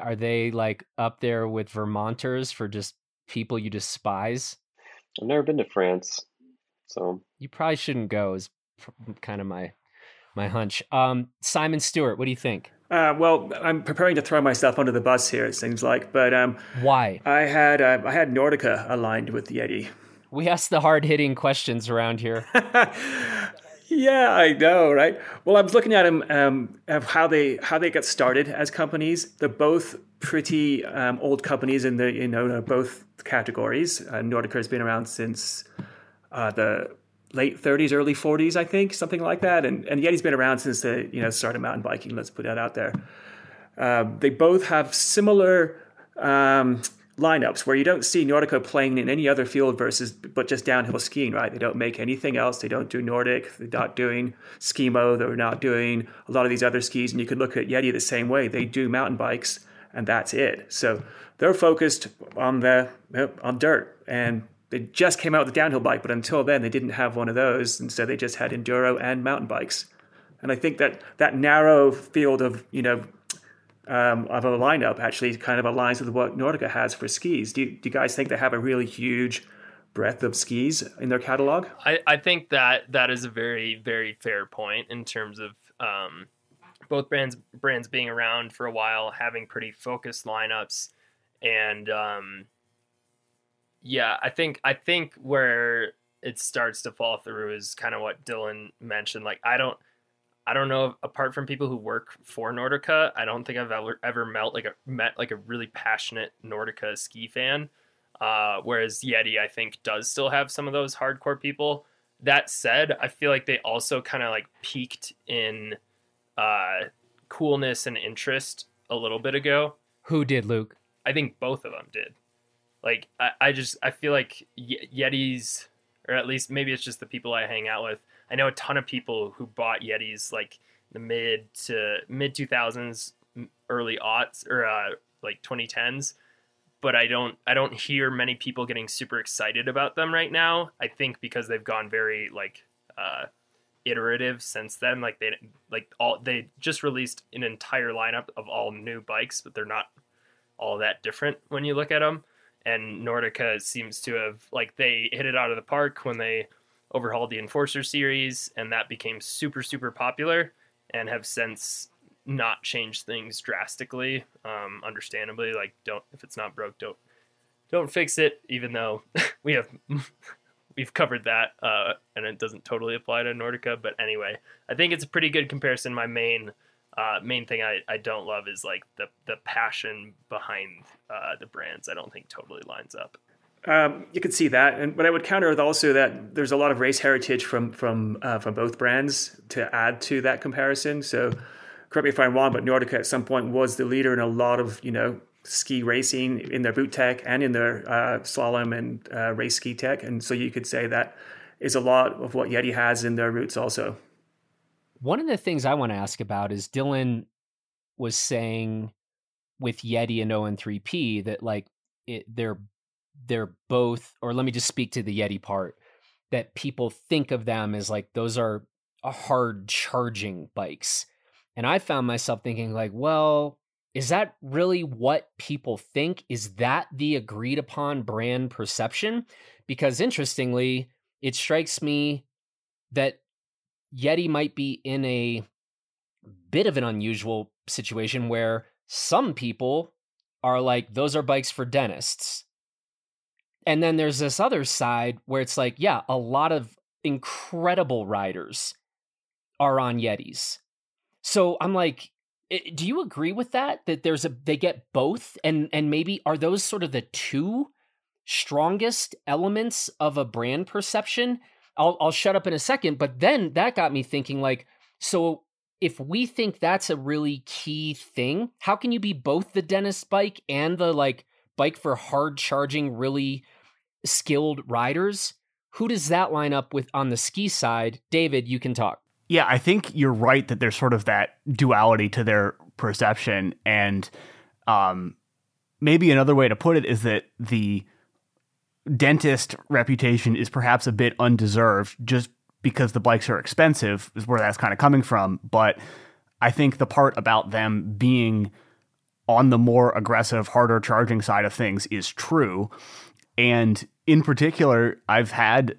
are they like up there with Vermonters for just people you despise? I've never been to France, so you probably shouldn't go. Is kind of my my hunch. Um, Simon Stewart, what do you think? Uh, well, I'm preparing to throw myself under the bus here. It seems like, but um, why? I had uh, I had Nordica aligned with Yeti. We ask the hard hitting questions around here. *laughs* Yeah, I know, right? Well, I was looking at them, um, of how they how they got started as companies. They're both pretty um, old companies in the you know both categories. Uh, Nordica has been around since uh, the late 30s, early 40s, I think, something like that. And and Yeti's been around since the you know started mountain biking. Let's put that out there. Um, they both have similar. Um, lineups where you don't see Nordica playing in any other field versus but just downhill skiing, right? They don't make anything else. They don't do Nordic. They're not doing Skimo. They're not doing a lot of these other skis. And you could look at Yeti the same way. They do mountain bikes, and that's it. So they're focused on the on dirt, and they just came out with a downhill bike. But until then, they didn't have one of those. and so they just had enduro and mountain bikes. And I think that that narrow field of you know um, of a lineup actually kind of aligns with what Nordica has for skis. Do you, do you guys think they have a really huge breadth of skis in their catalog? I, I think that that is a very very fair point in terms of um, both brands brands being around for a while, having pretty focused lineups, and um, yeah, I think I think where it starts to fall through is kind of what Dylan mentioned. Like I don't I don't know. Apart from people who work for Nordica, I don't think I've ever ever met like a met like a really passionate Nordica ski fan. Uh, whereas Yeti, I think, does still have some of those hardcore people. That said, I feel like they also kind of like peaked in uh, coolness and interest a little bit ago. Who did, Luke? I think both of them did. Like I, I just I feel like Yetis, or at least maybe it's just the people I hang out with I know a ton of people who bought Yetis like the mid to mid 2000s, early aughts or uh, like 2010s, but I don't I don't hear many people getting super excited about them right now. I think because they've gone very like uh, iterative since then. Like they like all they just released an entire lineup of all new bikes, but they're not all that different when you look at them. And Nordica seems to have like they hit it out of the park when they overhauled the Enforcer series, and that became super, super popular, and have since not changed things drastically. Um, understandably, like don't if it's not broke, don't don't fix it. Even though *laughs* we have *laughs* we've covered that, uh, and it doesn't totally apply to Nordica. But anyway, I think it's a pretty good comparison. My main uh, main thing I, I don't love is like the the passion behind uh, the brands. I don't think totally lines up. Um, you could see that, and but I would counter with also that there's a lot of race heritage from from uh, from both brands to add to that comparison. So, correct me if I'm wrong, but Nordica at some point was the leader in a lot of you know ski racing in their boot tech and in their uh, slalom and uh, race ski tech, and so you could say that is a lot of what Yeti has in their roots also. One of the things I want to ask about is Dylan was saying with Yeti and ON3P that like it, they're they're both, or let me just speak to the Yeti part, that people think of them as like those are hard charging bikes. And I found myself thinking, like, well, is that really what people think? Is that the agreed upon brand perception? Because interestingly, it strikes me that Yeti might be in a bit of an unusual situation where some people are like, those are bikes for dentists. And then there's this other side where it's like, yeah, a lot of incredible riders are on Yetis. So I'm like, do you agree with that? That there's a they get both, and and maybe are those sort of the two strongest elements of a brand perception? I'll I'll shut up in a second, but then that got me thinking like, so if we think that's a really key thing, how can you be both the Dennis bike and the like bike for hard charging, really skilled riders. Who does that line up with on the ski side? David, you can talk. Yeah, I think you're right that there's sort of that duality to their perception. And um, maybe another way to put it is that the dentist reputation is perhaps a bit undeserved just because the bikes are expensive, is where that's kind of coming from. But I think the part about them being on the more aggressive, harder charging side of things is true. And in particular, I've had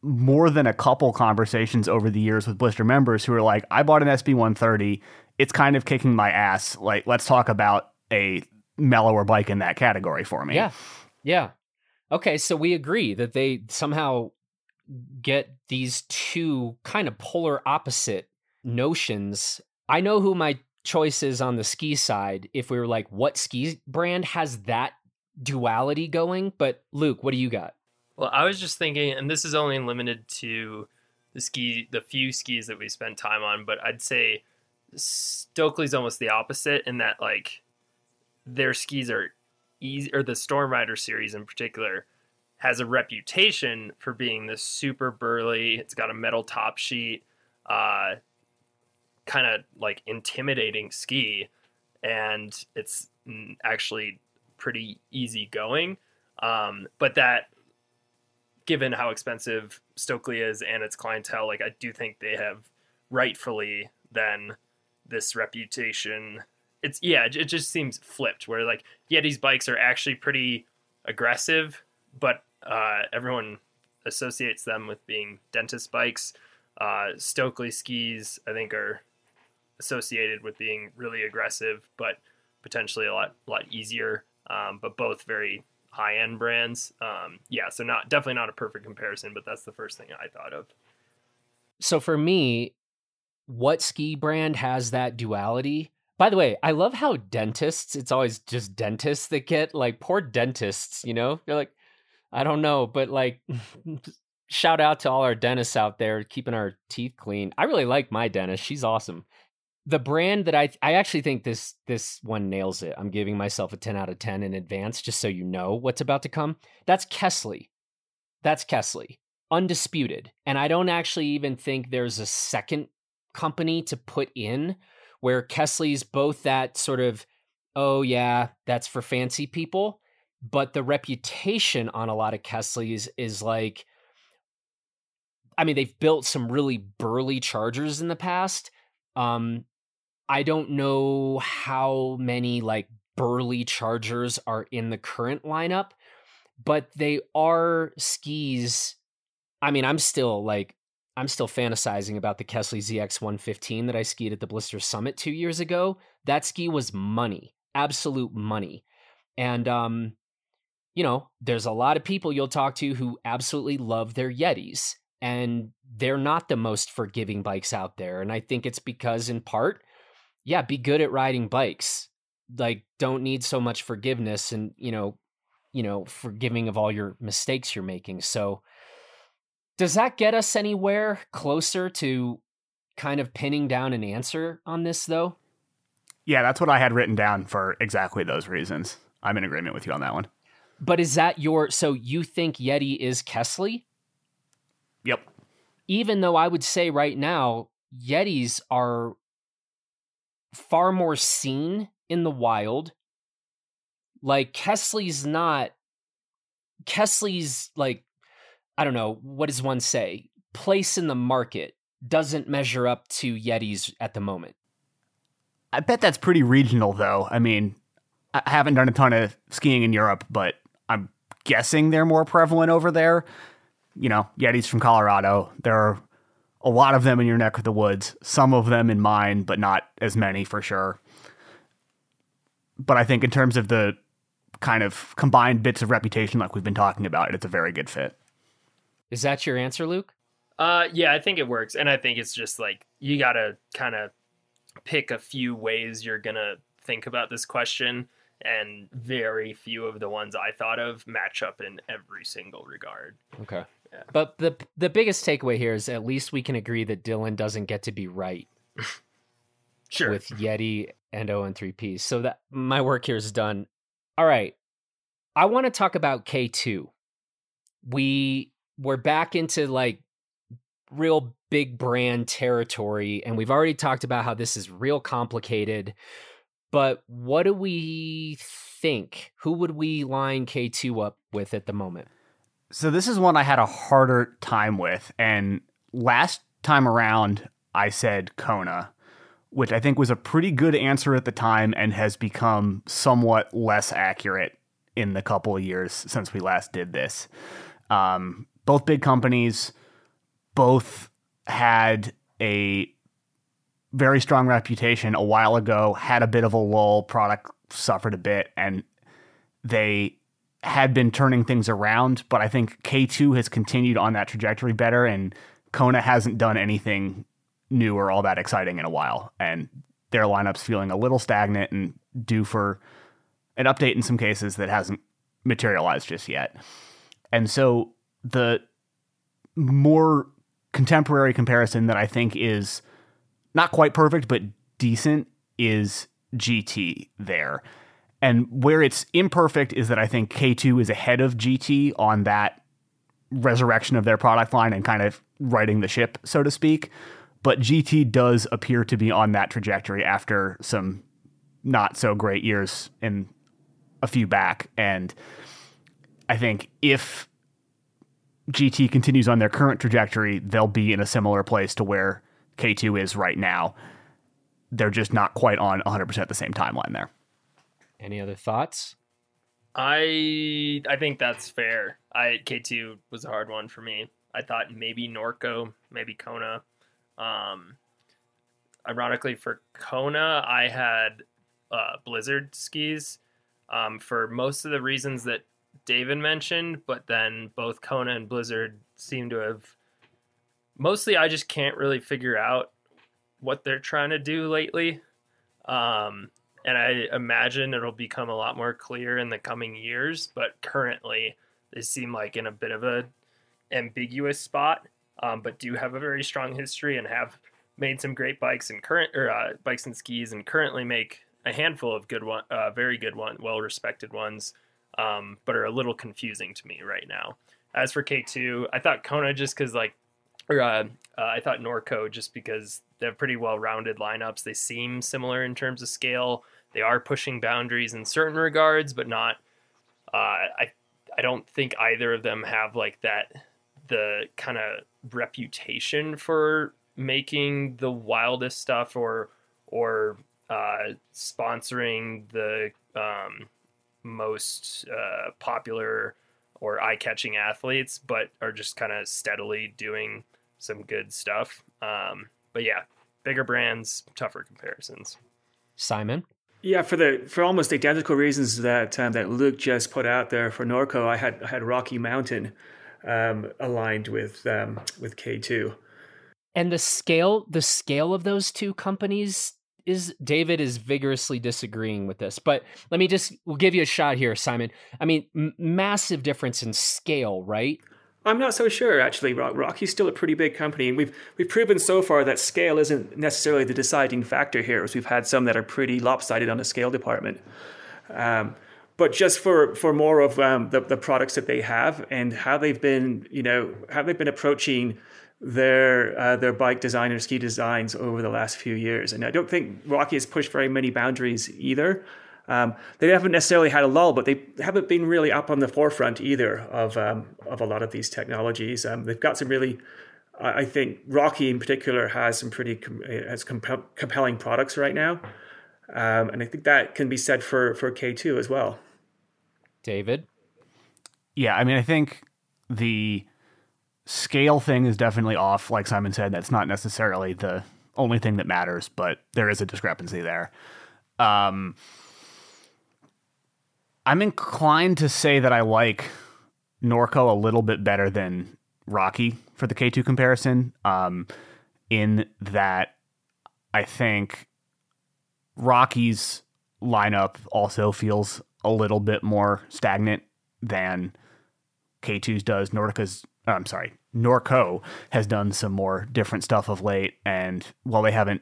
more than a couple conversations over the years with Blister members who are like, I bought an SB 130. It's kind of kicking my ass. Like, let's talk about a mellower bike in that category for me. Yeah. Yeah. Okay. So we agree that they somehow get these two kind of polar opposite notions. I know who my choice is on the ski side. If we were like, what ski brand has that duality going. But Luke, what do you got? Well, I was just thinking, and this is only limited to the ski, the few skis that we spent time on, but I'd say Stöckli's almost the opposite in that like their skis are easy, or the Storm Rider series in particular has a reputation for being this super burly. It's got a metal top sheet, uh, kind of like intimidating ski, and it's actually pretty easy going. Um, but that, given how expensive Stöckli is and its clientele, like I do think they have rightfully then this reputation. It's yeah, it, just seems flipped where like Yeti's bikes are actually pretty aggressive, but uh, everyone associates them with being dentist bikes. Uh, Stöckli skis, I think, are associated with being really aggressive, but potentially a lot lot easier um, but both very high end brands. Um, yeah, so not definitely not a perfect comparison, but that's the first thing I thought of. So for me, what ski brand has that duality? By the way, I love how dentists, it's always just dentists that get like poor dentists, you know? They're like, I don't know, but like *laughs* shout out to all our dentists out there keeping our teeth clean. I really like my dentist. She's awesome the brand that I I actually think this this one nails it. I'm giving myself a 10 out of 10 in advance just so you know what's about to come. That's Kästle. That's Kästle. Undisputed. And I don't actually even think there's a second company to put in where Kästle's both that sort of oh yeah, that's for fancy people, but the reputation on a lot of Kästle's is like I mean, they've built some really burly chargers in the past. Um, I don't know how many like burly chargers are in the current lineup, but they are skis. I mean, I'm still like I'm still fantasizing about the Kästle ZX 115 that I skied at the Blister Summit 2 years ago. That ski was money, absolute money. And um you know, there's a lot of people you'll talk to who absolutely love their Yetis and they're not the most forgiving bikes out there and I think it's because in part yeah, be good at riding bikes. Like, don't need so much forgiveness. And, you know, you know, forgiving of all your mistakes you're making. So, does that get us anywhere closer to kind of pinning down an answer on this, though? Yeah, that's what I had written down for exactly those reasons. I'm in agreement with you on that one. But is that your so you think Yeti is Kästle? Yep. Even though I would say right now Yetis are far more seen in the wild. Like Kästle's not Kästle's like I don't know, what does one say? Place in the market doesn't measure up to Yetis at the moment. I bet that's pretty regional though. I mean, I haven't done a ton of skiing in Europe, but I'm guessing they're more prevalent over there. You know, Yetis from Colorado. There are a lot of them in your neck of the woods, some of them in mine, but not as many for sure. But I think in terms of the kind of combined bits of reputation like we've been talking about, it's a very good fit. Is that your answer, Luke? Uh, yeah, I think it works, and I think it's just like you gotta kind of pick a few ways you're gonna think about this question, and very few of the ones I thought of match up in every single regard. Okay. Yeah. But the the biggest takeaway here is at least we can agree that Dylan doesn't get to be right *laughs* Sure. with Yeti and ON3P. So that my work here is done. All right. I want to talk about K2. We we're back into like real big brand territory and we've already talked about how this is real complicated. But what do we think? Who would we line K2 up with at the moment? So this is one I had a harder time with, and last time around I said Kona, which I think was a pretty good answer at the time and has become somewhat less accurate in the couple of years since we last did this. Um, both big companies, both had a very strong reputation a while ago, had a bit of a lull, product suffered a bit, and they had been turning things around, but I think K2 has continued on that trajectory better, and Kona hasn't done anything new or all that exciting in a while. And their lineup's feeling a little stagnant and due for an update in some cases that hasn't materialized just yet. And so the more contemporary comparison that I think is not quite perfect, but decent is GT there. And where it's imperfect is that I think K2 is ahead of GT on that resurrection of their product line and kind of righting the ship, so to speak. But GT does appear to be on that trajectory after some not so great years in a few back. And I think if GT continues on their current trajectory, they'll be in a similar place to where K2 is right now. They're just not quite on 100% the same timeline there. Any other thoughts? I I think that's fair. I K two was a hard one for me. I thought maybe Norco, maybe Kona. Um, ironically, for Kona, I had uh, Blizzard skis um, for most of the reasons that David mentioned, but then both Kona and Blizzard seem to have. Mostly, I just can't really figure out what they're trying to do lately. Um, and I imagine it'll become a lot more clear in the coming years. But currently, they seem like in a bit of a ambiguous spot, um, but do have a very strong history and have made some great bikes and current or uh, bikes and skis, and currently make a handful of good one, uh, very good one, well respected ones, um, but are a little confusing to me right now. As for K two, I thought Kona just because like, or uh, uh, I thought Norco just because they have pretty well rounded lineups. They seem similar in terms of scale. They are pushing boundaries in certain regards, but not. Uh, I I don't think either of them have like that the kind of reputation for making the wildest stuff or or uh, sponsoring the um, most uh, popular or eye-catching athletes, but are just kind of steadily doing some good stuff. Um, but yeah, bigger brands, tougher comparisons. Simon? Yeah, for the for almost identical reasons that um, that Luke just put out there for Norco, I had I had Rocky Mountain um, aligned with um, with K two. And the scale the scale of those two companies is David is vigorously disagreeing with this, but let me just we'll give you a shot here, Simon. I mean, m- massive difference in scale, right? I'm not so sure actually. Rocky's still a pretty big company, and we've we've proven so far that scale isn't necessarily the deciding factor here. As we've had some that are pretty lopsided on the scale department. Um, but just for for more of um, the the products that they have and how they've been, you know, how they've been approaching their uh, their bike design or ski designs over the last few years. And I don't think Rocky has pushed very many boundaries either. Um, they haven't necessarily had a lull, but they haven't been really up on the forefront either of um, of a lot of these technologies. Um, they've got some really, I think Rocky in particular has some pretty com- has comp- compelling products right now, um, and I think that can be said for for K two as well. David, yeah, I mean, I think the scale thing is definitely off. Like Simon said, that's not necessarily the only thing that matters, but there is a discrepancy there. Um, I'm inclined to say that I like Norco a little bit better than Rocky for the K2 comparison. Um, in that, I think Rocky's lineup also feels a little bit more stagnant than K2's does. Nordica's, oh, I'm sorry, Norco has done some more different stuff of late, and while they haven't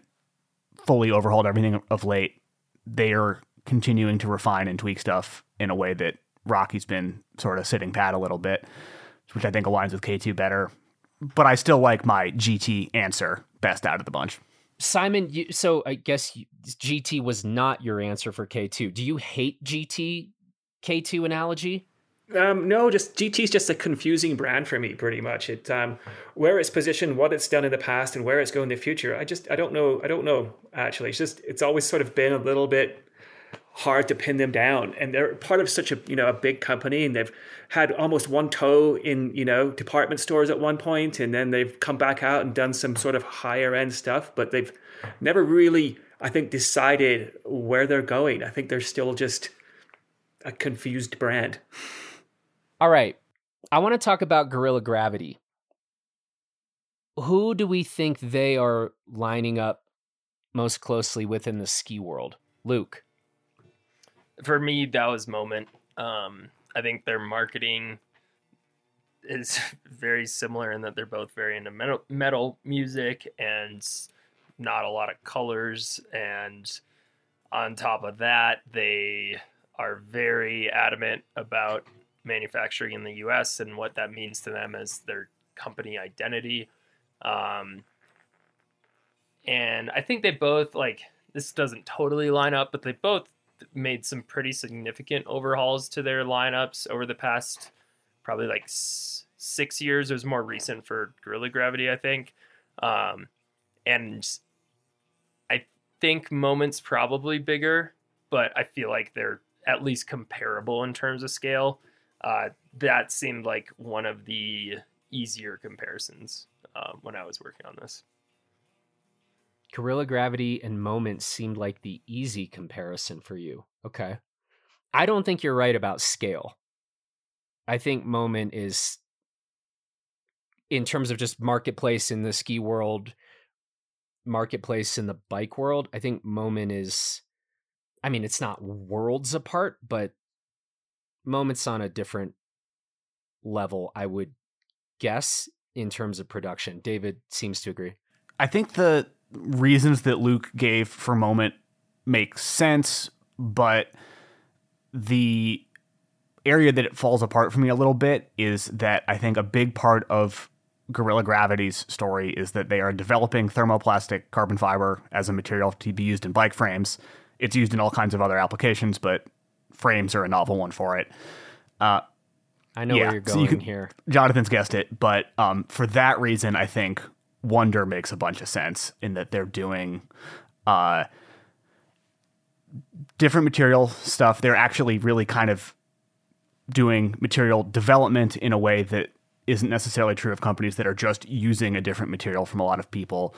fully overhauled everything of late, they are continuing to refine and tweak stuff in a way that Rocky's been sort of sitting pat a little bit, which I think aligns with K2 better. But I still like my GT answer best out of the bunch. Simon, you, so I guess GT was not your answer for K2. Do you hate GT K2 analogy? Um, no, just GT is just a confusing brand for me, pretty much. It um, where it's positioned, what it's done in the past, and where it's going in the future. I just I don't know. I don't know actually. It's just it's always sort of been a little bit hard to pin them down. And they're part of such a you know a big company and they've had almost one toe in you know department stores at one point and then they've come back out and done some sort of higher end stuff but they've never really i think decided where they're going. I think they're still just a confused brand. All right. I want to talk about Guerrilla Gravity. Who do we think they are lining up most closely within the ski world? Luke for me, that was moment. Um, I think their marketing is *laughs* very similar in that they're both very into metal, metal music and not a lot of colors. And on top of that, they are very adamant about manufacturing in the US and what that means to them as their company identity. Um, and I think they both like this doesn't totally line up, but they both made some pretty significant overhauls to their lineups over the past probably like six years. It was more recent for Guerrilla Gravity, I think. Um, and I think Moment's probably bigger, but I feel like they're at least comparable in terms of scale. Uh, that seemed like one of the easier comparisons uh, when I was working on this. Guerrilla Gravity and Moment seemed like the easy comparison for you. Okay. I don't think you're right about scale. I think Moment is, in terms of just marketplace in the ski world, marketplace in the bike world, I think Moment is, I mean, it's not worlds apart, but Moment's on a different level, I would guess, in terms of production. David seems to agree. I think the reasons that Luke gave for moment make sense, but the area that it falls apart for me a little bit is that I think a big part of Guerrilla Gravity's story is that they are developing thermoplastic carbon fiber as a material to be used in bike frames. It's used in all kinds of other applications, but frames are a novel one for it. Uh, I know yeah, where you're going so you can, here. Jonathan's guessed it, but um, for that reason, I think WNDR makes a bunch of sense in that they're doing uh, different material stuff. They're actually really kind of doing material development in a way that isn't necessarily true of companies that are just using a different material from a lot of people.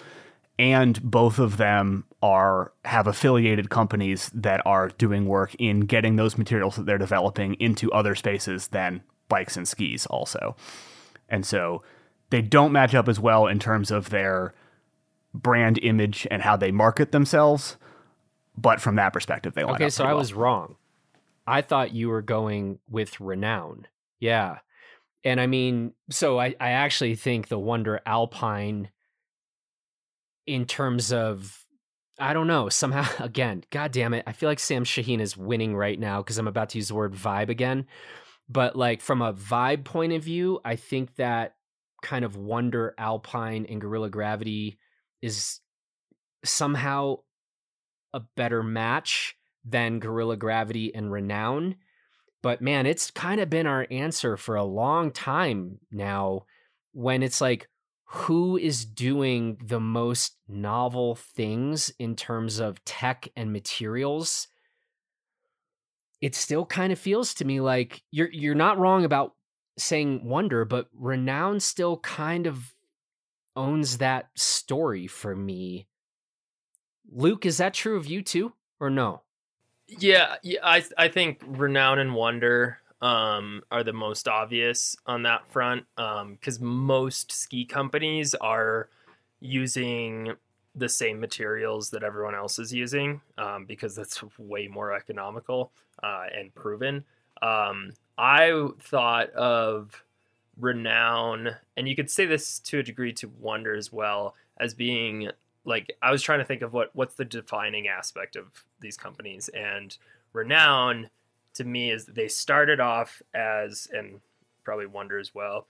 And both of them are have affiliated companies that are doing work in getting those materials that they're developing into other spaces than bikes and skis also. And so they don't match up as well in terms of their brand image and how they market themselves. but from that perspective, they line Okay, up so I well. was wrong. I thought you were going with Renoun. Yeah. And I mean, so I, I actually think the WNDR Alpine, in terms of, I don't know, somehow, *laughs* again, God damn it, I feel like Sam Shaheen is winning right now because I'm about to use the word vibe again. But like from a vibe point of view, I think that kind of WNDR Alpine and Guerrilla Gravity is somehow a better match than Guerrilla Gravity and Renoun. But man, it's kind of been our answer for a long time now when it's like, who is doing the most novel things in terms of tech and materials? It still kind of feels to me like you're you're not wrong about saying WNDR, but Renoun still kind of owns that story for me. Luke, is that true of you too, or no? Yeah, yeah, I I think Renoun and WNDR um, are the most obvious on that front because most ski companies are using the same materials that everyone else is using um, because that's way more economical uh, and proven. Um, I thought of Renoun, and you could say this to a degree to WNDR as well as being like I was trying to think of what what's the defining aspect of these companies and Renoun to me is they started off as and probably WNDR as well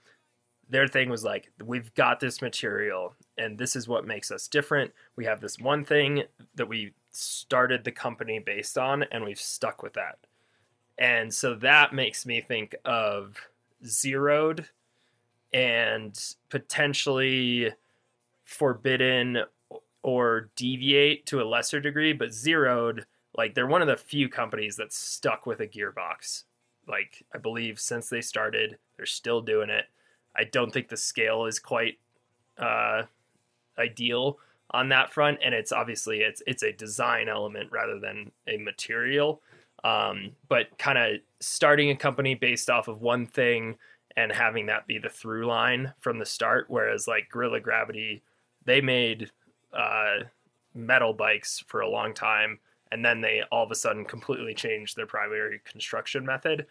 their thing was like we've got this material and this is what makes us different. We have this one thing that we started the company based on and we've stuck with that and so that makes me think of Zerode and potentially forbidden or deviate to a lesser degree, but Zerode, like they're one of the few companies that's stuck with a gearbox. Like I believe since they started, they're still doing it. I don't think the scale is quite uh, ideal on that front, and it's obviously it's it's a design element rather than a material. Um, but kind of starting a company based off of one thing and having that be the through line from the start, whereas like Guerrilla Gravity, they made uh, metal bikes for a long time, and then they all of a sudden completely changed their primary construction method.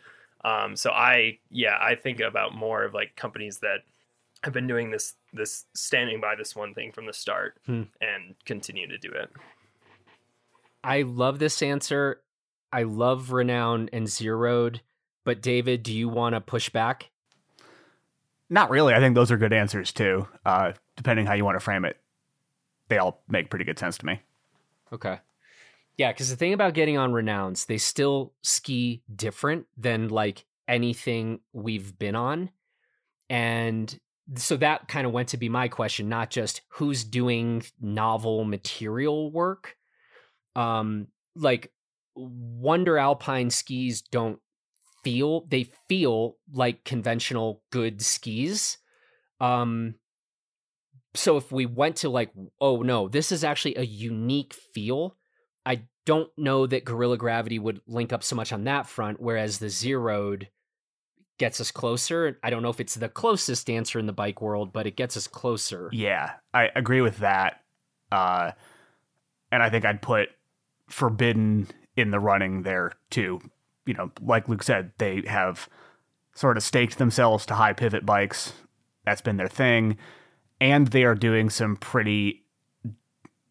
Um, so I, yeah, I think about more of like companies that have been doing this, this standing by this one thing from the start Hmm. and continue to do it. I love this answer. I love Renoun and Zerode. But David, do you want to push back? Not really. I think those are good answers too. Uh, depending how you want to frame it, they all make pretty good sense to me. Okay. Yeah, because the thing about getting on Renouns, they still ski different than like anything we've been on. And so that kind of went to be my question, not just who's doing novel material work. Um, like WNDR Alpine skis don't feel they feel like conventional good skis. Um so if we went to like oh no, this is actually a unique feel. I don't know that Guerrilla Gravity would link up so much on that front whereas the Zerode gets us closer. I don't know if it's the closest answer in the bike world, but it gets us closer. Yeah, I agree with that. Uh, and I think I'd put Forbidden in the running there too. You know, like Luke said, they have sort of staked themselves to high pivot bikes. That's been their thing. And they are doing some pretty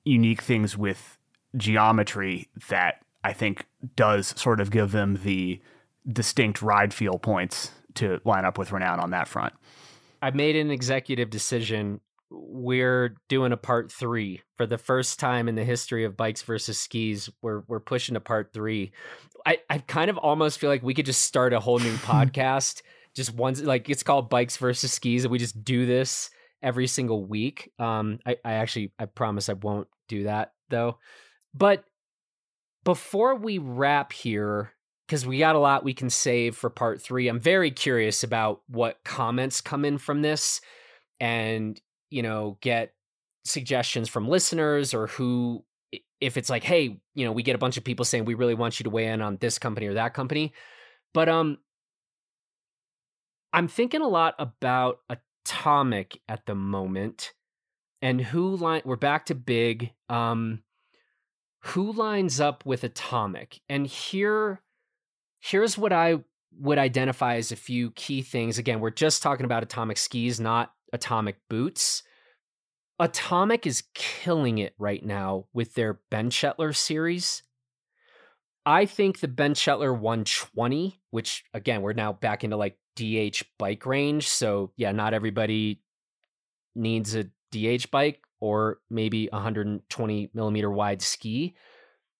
unique things with geometry that I think does sort of give them the distinct ride feel points to line up with Renoun on that front. I made an executive decision. We're doing a part three for the first time in the history of bikes versus skis. We're we're pushing to part three. I, I kind of almost feel like we could just start a whole new *laughs* podcast. Just once like it's called Bikes versus Skis, and we just do this every single week. Um I, I actually I promise I won't do that though. But before we wrap here, because we got a lot we can save for part three. I'm very curious about what comments come in from this and, you know, get suggestions from listeners or who, if it's like, hey, you know, we get a bunch of people saying we really want you to weigh in on this company or that company. But, um, I'm thinking a lot about Atomic at the moment and who line, we're back to big. Um, who lines up with Atomic? And here, here's what I would identify as a few key things. Again, we're just talking about Atomic skis, not Atomic boots. Atomic is killing it right now with their Bent Chetler series. I think the Bent Chetler 120, which again, we're now back into like DH bike range. So, yeah, not everybody needs a DH bike or maybe 120 millimeter wide ski.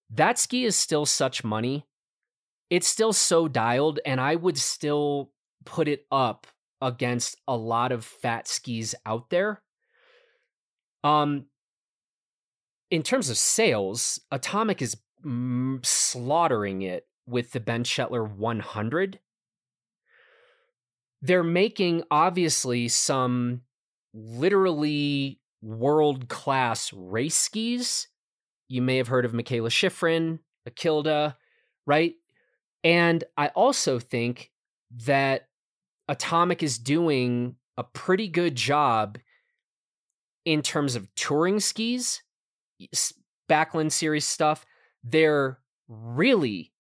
That ski is still such money. It's still so dialed, and I would still put it up against a lot of fat skis out there. Um, in terms of sales, Atomic is mm, slaughtering it with the Bent Chetler 100. They're making obviously some literally world class race skis. You may have heard of Mikaela Shiffrin, Akilda, right? And I also think that Atomic is doing a pretty good job in terms of touring skis, Backland series stuff. They're really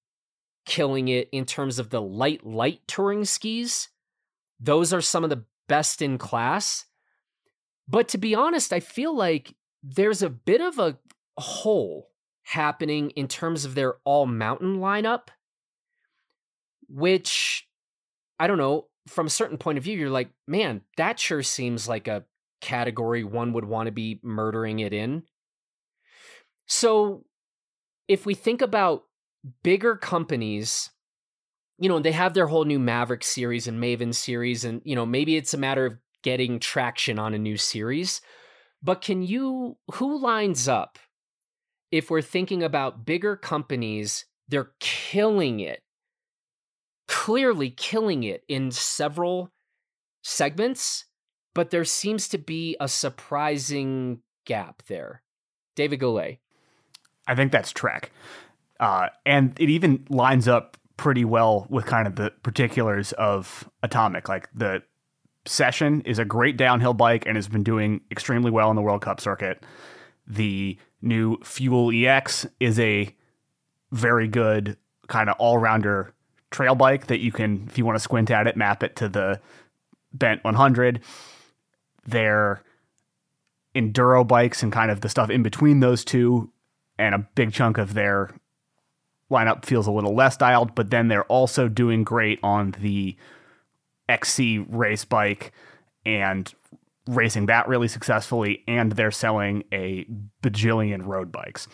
killing it in terms of the light, light touring skis. Those are some of the best in class. But to be honest, I feel like there's a bit of a hole happening in terms of their all mountain lineup, which I don't know, from a certain point of view, you're like, man, that sure seems like a category one would want to be murdering it in. So if we think about bigger companies, you know, they have their whole new Maverick series and Maven series, and, you know, maybe it's a matter of getting traction on a new series. But can you, who lines up if we're thinking about bigger companies, they're killing it, clearly killing it in several segments, but there seems to be a surprising gap there. David Golay. I think that's Trek. Uh, and it even lines up pretty well with kind of the particulars of Atomic. Like the Session is a great downhill bike and has been doing extremely well in the World Cup circuit. The new Fuel EX is a very good kind of all rounder trail bike that you can, if you want to squint at it, map it to the Bent 100. Their enduro bikes and kind of the stuff in between those two, and a big chunk of their lineup feels a little less dialed, but then they're also doing great on the XC race bike and racing that really successfully, and they're selling a bajillion road bikes.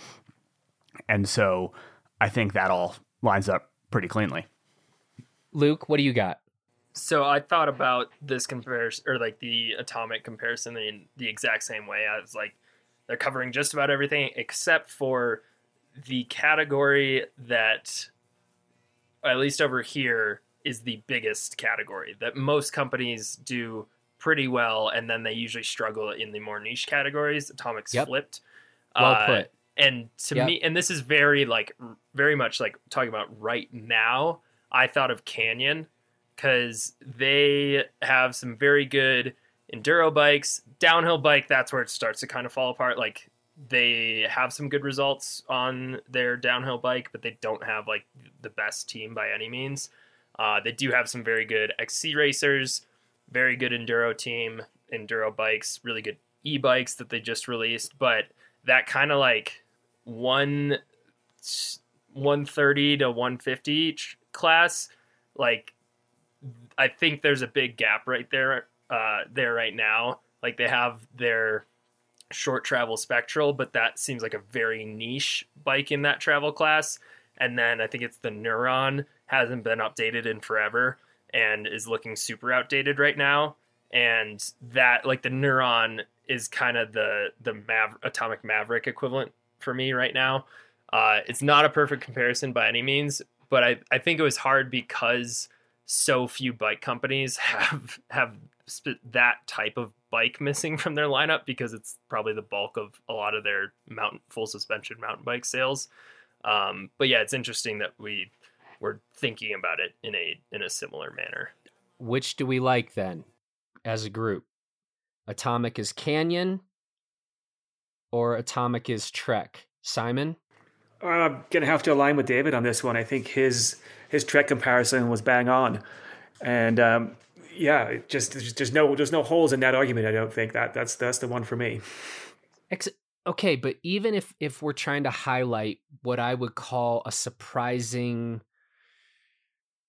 And so I think that all lines up pretty cleanly. Luke, what do you got? So I thought about this comparison or like the atomic comparison in the exact same way. I was like, they're covering just about everything except for the category that, at least over here, is the biggest category that most companies do pretty well, and then they usually struggle in the more niche categories. Atomics Yep. flipped. Well Uh, put. and to Yep. me, and this is very like very much like talking about right now. I thought of Canyon because they have some very good enduro bikes. Downhill bike, that's where it starts to kind of fall apart. Like they have some good results on their downhill bike, but they don't have like the best team by any means. Uh, they do have some very good XC racers, very good enduro team, enduro bikes, really good e bikes that they just released. But that kind of like one 130 to 150 each class, like I think there's a big gap right there, uh, there right now. Like they have their short travel spectral, but that seems like a very niche bike in that travel class. And then I think it's the Neuron hasn't been updated in forever and is looking super outdated right now. And that like the Neuron is kind of the the Mav- atomic Maverick equivalent for me right now. Uh, it's not a perfect comparison by any means, but I, I think it was hard because so few bike companies *laughs* have have that type of bike missing from their lineup because it's probably the bulk of a lot of their mountain full suspension mountain bike sales. Um, but yeah, it's interesting that we were thinking about it in a in a similar manner. Which do we like then as a group? Atomic is Canyon or Atomic is Trek? Simon? I'm gonna have to align with David on this one. I think his his Trek comparison was bang on, and um, yeah, just there's no there's no holes in that argument. I don't think that that's that's the one for me. Ex- okay, but even if if we're trying to highlight what I would call a surprising,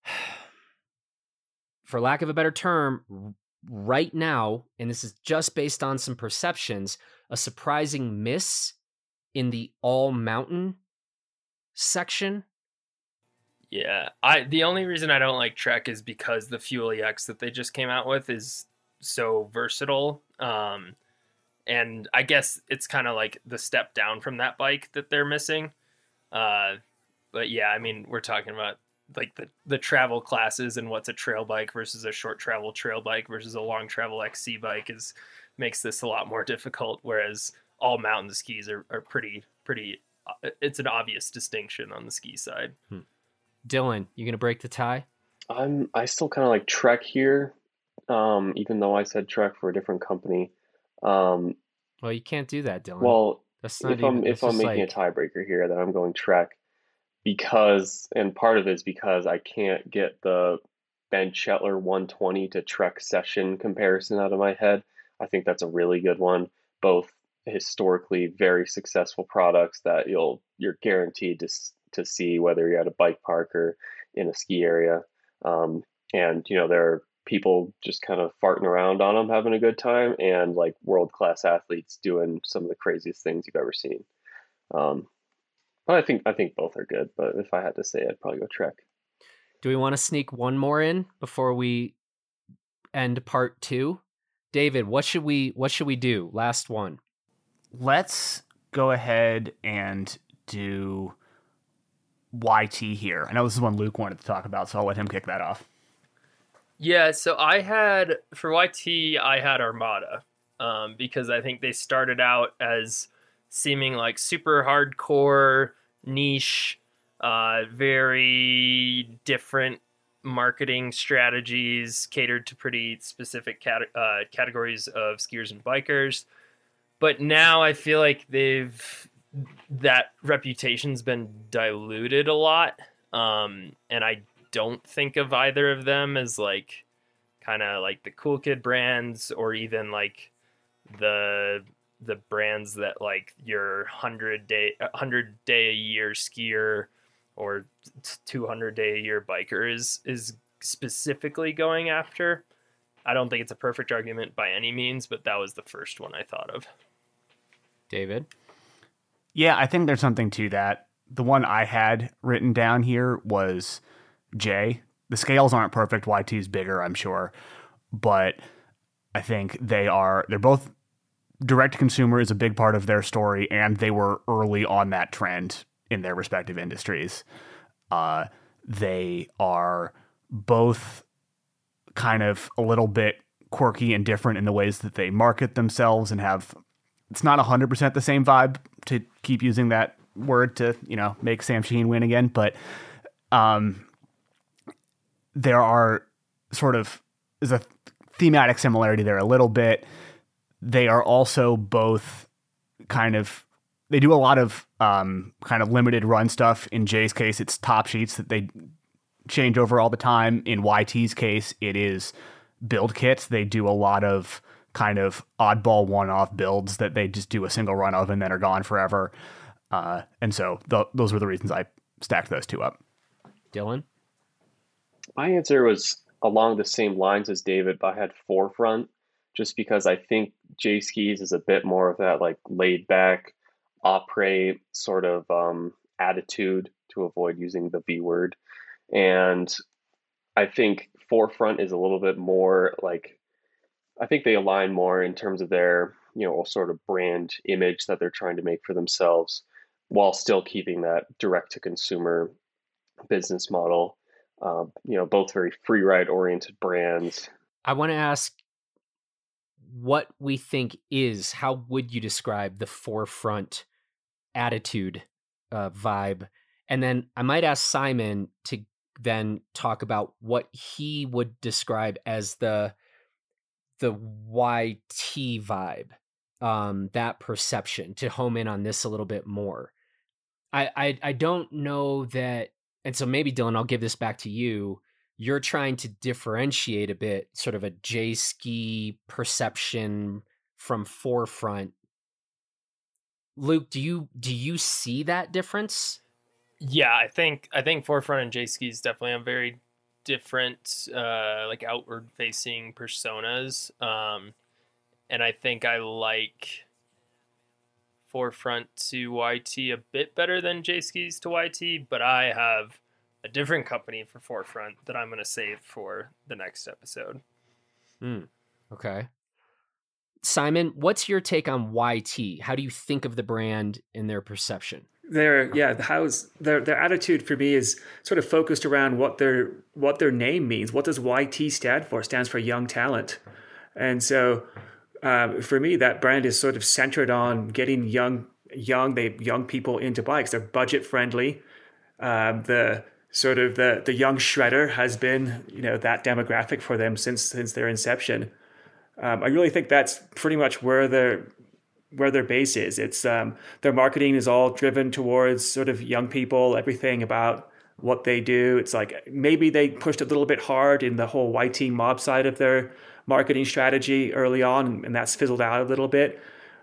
*sighs* for lack of a better term, right now, and this is just based on some perceptions, a surprising miss in the all mountain section. Yeah, I the only reason I don't like Trek is because the Fuel EX that they just came out with is so versatile. Um, and I guess it's kind of like the step down from that bike that they're missing. Uh, but yeah, I mean, we're talking about like the the travel classes and what's a trail bike versus a short travel trail bike versus a long travel XC bike is makes this a lot more difficult. Whereas all mountain skis are, are pretty pretty. Uh, it's an obvious distinction on the ski side. Hmm. Dylan, you gonna break the tie? I'm I still kind of like Trek here, um, even though I said Trek for a different company. Um, well, you can't do that, Dylan. Well, if even, I'm if I'm making like... a tiebreaker here, then I'm going Trek because, and part of it is because I can't get the Bent Chetler 120 to Trek session comparison out of my head. I think that's a really good one. Both historically very successful products that you'll you're guaranteed to to see whether you're at a bike park or in a ski area. Um, and you know there are people just kind of farting around on them, having a good time, and like world class athletes doing some of the craziest things you've ever seen. Um, but I think I think both are good. But if I had to say, I'd probably go Trek. Do we want to sneak one more in before we end part two? David, what should we what should we do? Last one. Let's go ahead and do YT here. I know this is one Luke wanted to talk about, so I'll let him kick that off. Yeah, so I had for YT, I had Armada um, because I think they started out as seeming like super hardcore, niche, uh, very different marketing strategies catered to pretty specific cat- uh, categories of skiers and bikers. But now I feel like they've that reputation's been diluted a lot, um, and I don't think of either of them as like kind of like the cool kid brands or even like the the brands that like your 100 day 100 day a year skier or 200 day a year biker is is specifically going after. I don't think it's a perfect argument by any means but that was the first one i thought of david? Yeah i think there's something to that. The one i had written down here was j. The scales aren't perfect. Yt is bigger i'm sure. But i think they are they're both direct consumer is a big part of their story, and they were early on that trend in their respective industries. Uh, they are both kind of a little bit quirky and different in the ways that they market themselves and have it's not 100% the same vibe to keep using that word to you know make sam sheen win again but um there are sort of is a thematic similarity there a little bit they are also both kind of they do a lot of um, kind of limited run stuff. In J's case, it's top sheets that they change over all the time. In YT's case, it is build kits. They do a lot of kind of oddball one-off builds that they just do a single run of and then are gone forever. Uh, and so th- those were the reasons I stacked those two up. Dylan, my answer was along the same lines as David, but I had forefront just because I think J skis is a bit more of that like laid back, après sort of um, attitude to avoid using the V word. And I think Forefront is a little bit more like, I think they align more in terms of their, you know, sort of brand image that they're trying to make for themselves while still keeping that direct to consumer business model. Uh, you know, both very free ride oriented brands. I want to ask what we think is how would you describe the forefront attitude uh, vibe and then i might ask simon to then talk about what he would describe as the the yt vibe um that perception to home in on this a little bit more I, I I don't know that, and so maybe Dylan, I'll give this back to you. You're trying to differentiate a bit, sort of a J ski perception from forefront. Luke, do you do you see that difference? Yeah, I think I think forefront and J skis definitely have very different, uh, like outward facing personas. Um, and I think I like forefront to YT a bit better than J skis to YT, but I have a different company for forefront that I'm going to save for the next episode. Hmm. Okay. Simon, what's your take on YT? How do you think of the brand and their perception? Their yeah, how's their their attitude for me is sort of focused around what their what their name means. What does YT stand for? It stands for young talent, and so um, for me, that brand is sort of centered on getting young young they young people into bikes. They're budget friendly. Um, the sort of the the young shredder has been you know that demographic for them since since their inception. Um, I really think that's pretty much where their where their base is. It's um, their marketing is all driven towards sort of young people. Everything about what they do. It's like maybe they pushed a little bit hard in the whole YT mob side of their marketing strategy early on, and that's fizzled out a little bit.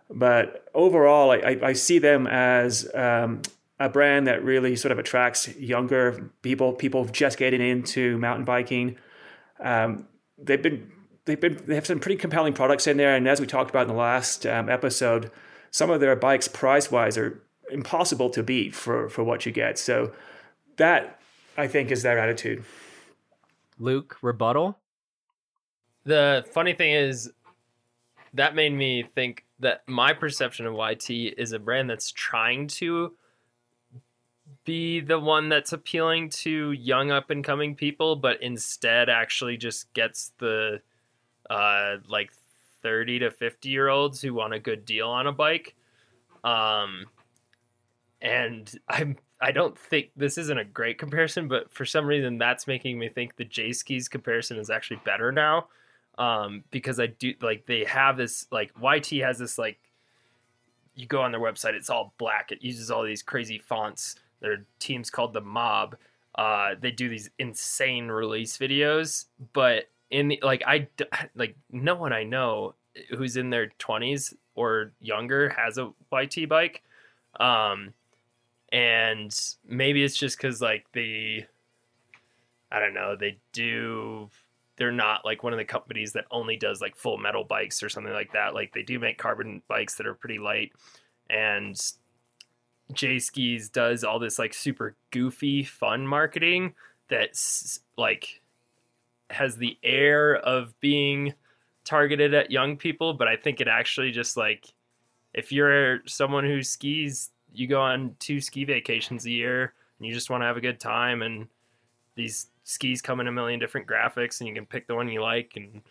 But overall, I, I see them as um, a brand that really sort of attracts younger people, people just getting into mountain biking. Um, they've been they've been they have some pretty compelling products in there, and as we talked about in the last um, episode, some of their bikes price wise are impossible to beat for for what you get. So that I think is their attitude. Luke, rebuttal. The funny thing is, that made me think that my perception of YT is a brand that's trying to be the one that's appealing to young up and coming people, but instead actually just gets the uh, like 30 to 50 year olds who want a good deal on a bike. Um, and I'm I don't think this isn't a great comparison, but for some reason that's making me think the J skis comparison is actually better now. Um, because I do like they have this like YT has this like you go on their website, it's all black. It uses all these crazy fonts. Their team's called the Mob. Uh, they do these insane release videos, but in the like I *sighs* like no one I know who's in their 20s or younger has a YT bike. Um, and maybe it's just because like the I don't know they do they're not like one of the companies that only does like full metal bikes or something like that. Like they do make carbon bikes that are pretty light, and J Skis does all this like super goofy fun marketing that's like has the air of being targeted at young people, but I think it actually just like if you're someone who skis, you go on two ski vacations a year and you just want to have a good time and these skis come in a million different graphics and you can pick the one you like and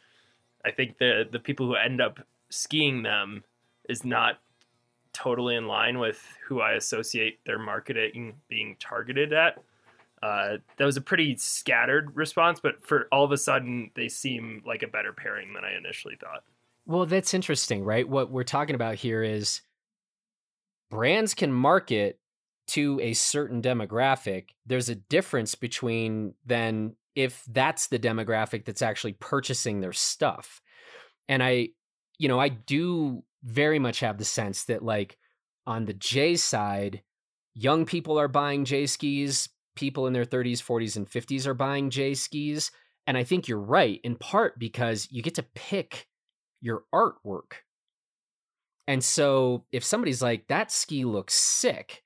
I think the the people who end up skiing them is not totally in line with who I associate their marketing being targeted at. Uh, that was a pretty scattered response, but for all of a sudden, they seem like a better pairing than I initially thought. Well, that's interesting, right? What we're talking about here is brands can market to a certain demographic. There's a difference between then if that's the demographic that's actually purchasing their stuff. And I, you know, I do very much have the sense that, like, on the J side, young people are buying J skis, people in their 30s, 40s, and 50s are buying J skis. And I think you're right, in part because you get to pick your artwork. And so if somebody's like, that ski looks sick,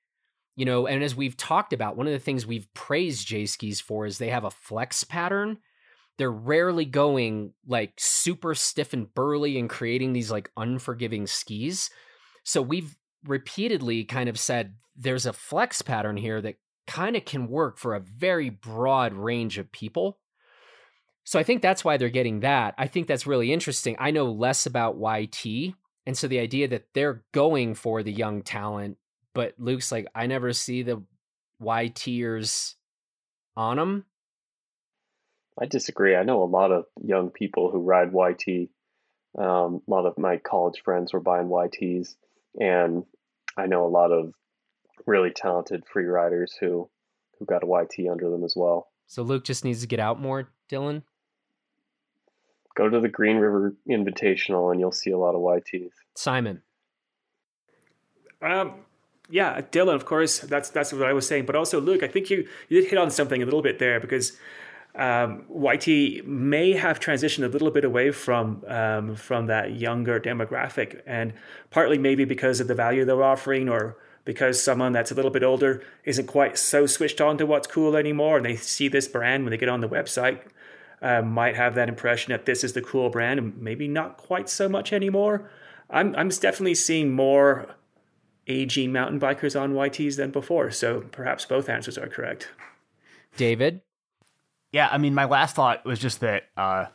you know, and as we've talked about, one of the things we've praised J skis for is they have a flex pattern. They're rarely going like super stiff and burly and creating these like unforgiving skis. So we've repeatedly kind of said there's a flex pattern here that kind of can work for a very broad range of people. So I think that's why they're getting that. I think that's really interesting. I know less about YT. And so the idea that they're going for the young talent, but Luke's like, I never see the YTers on them. I disagree. I know a lot of young people who ride YT. Um, a lot of my college friends were buying YTs, and I know a lot of really talented free riders who who got a YT under them as well. So Luke just needs to get out more, Dylan. Go to the Green River Invitational and you'll see a lot of YTs. Simon. Um, yeah, Dylan, of course, that's that's what I was saying. But also, Luke, I think you you did hit on something a little bit there because um, YT may have transitioned a little bit away from um, from that younger demographic, and partly maybe because of the value they're offering, or because someone that's a little bit older isn't quite so switched on to what's cool anymore, and they see this brand when they get on the website, uh, might have that impression that this is the cool brand, and maybe not quite so much anymore. I'm I'm definitely seeing more aging mountain bikers on YTs than before. So perhaps both answers are correct. David? Yeah, I mean, my last thought was just that uh,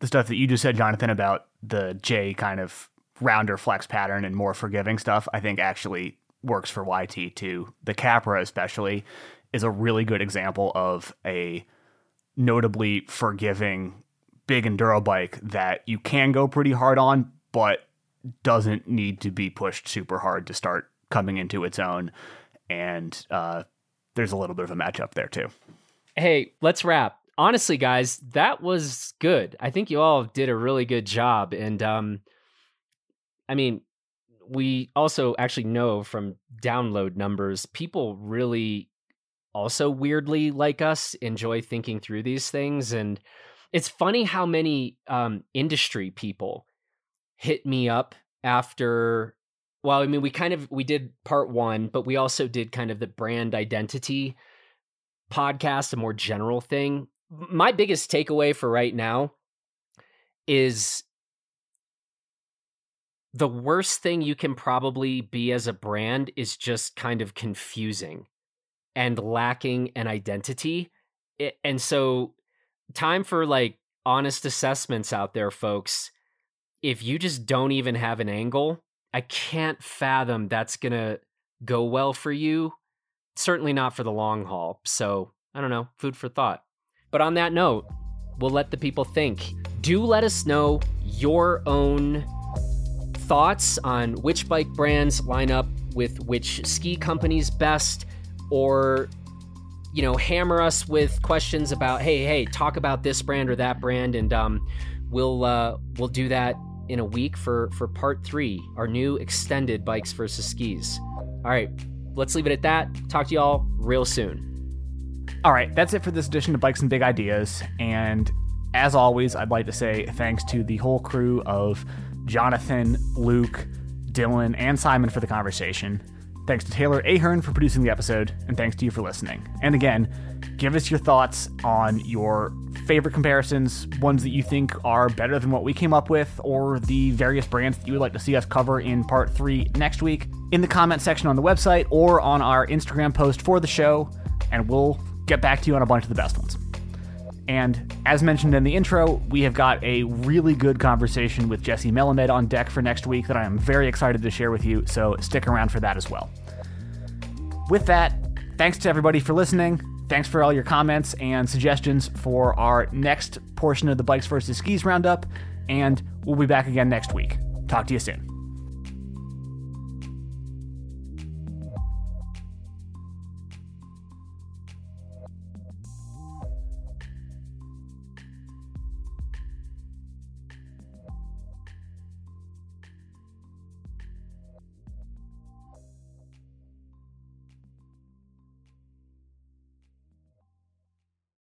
the stuff that you just said, Jonathan, about the J kind of rounder flex pattern and more forgiving stuff, I think actually works for YT too. The Capra, especially, is a really good example of a notably forgiving big enduro bike that you can go pretty hard on, but doesn't need to be pushed super hard to start coming into its own. And uh, there's a little bit of a matchup there too. Hey, let's wrap. Honestly, guys, that was good. I think you all did a really good job. And um, I mean, we also actually know from download numbers, people really also weirdly like us enjoy thinking through these things. And it's funny how many um, industry people hit me up after well i mean we kind of we did part one but we also did kind of the brand identity podcast a more general thing my biggest takeaway for right now is the worst thing you can probably be as a brand is just kind of confusing and lacking an identity and so time for like honest assessments out there folks if you just don't even have an angle, I can't fathom that's going to go well for you. Certainly not for the long haul. So, I don't know, food for thought. But on that note, we'll let the people think. Do let us know your own thoughts on which bike brands line up with which ski companies best or you know hammer us with questions about hey hey talk about this brand or that brand and um, we'll uh, we'll do that in a week for for part three, our new extended bikes versus skis. All right, let's leave it at that. Talk to y'all real soon. All right, that's it for this edition of Bikes and Big Ideas. And as always, I'd like to say thanks to the whole crew of Jonathan, Luke, Dylan, and Simon for the conversation. Thanks to Taylor Ahern for producing the episode, and thanks to you for listening. And again, give us your thoughts on your favorite comparisons, ones that you think are better than what we came up with, or the various brands that you would like to see us cover in part three next week in the comment section on the website or on our Instagram post for the show, and we'll get back to you on a bunch of the best ones. And as mentioned in the intro, we have got a really good conversation with Jesse Melamed on deck for next week that I am very excited to share with you, so stick around for that as well. With that, thanks to everybody for listening. Thanks for all your comments and suggestions for our next portion of the Bikes versus Skis Roundup, and we'll be back again next week. Talk to you soon.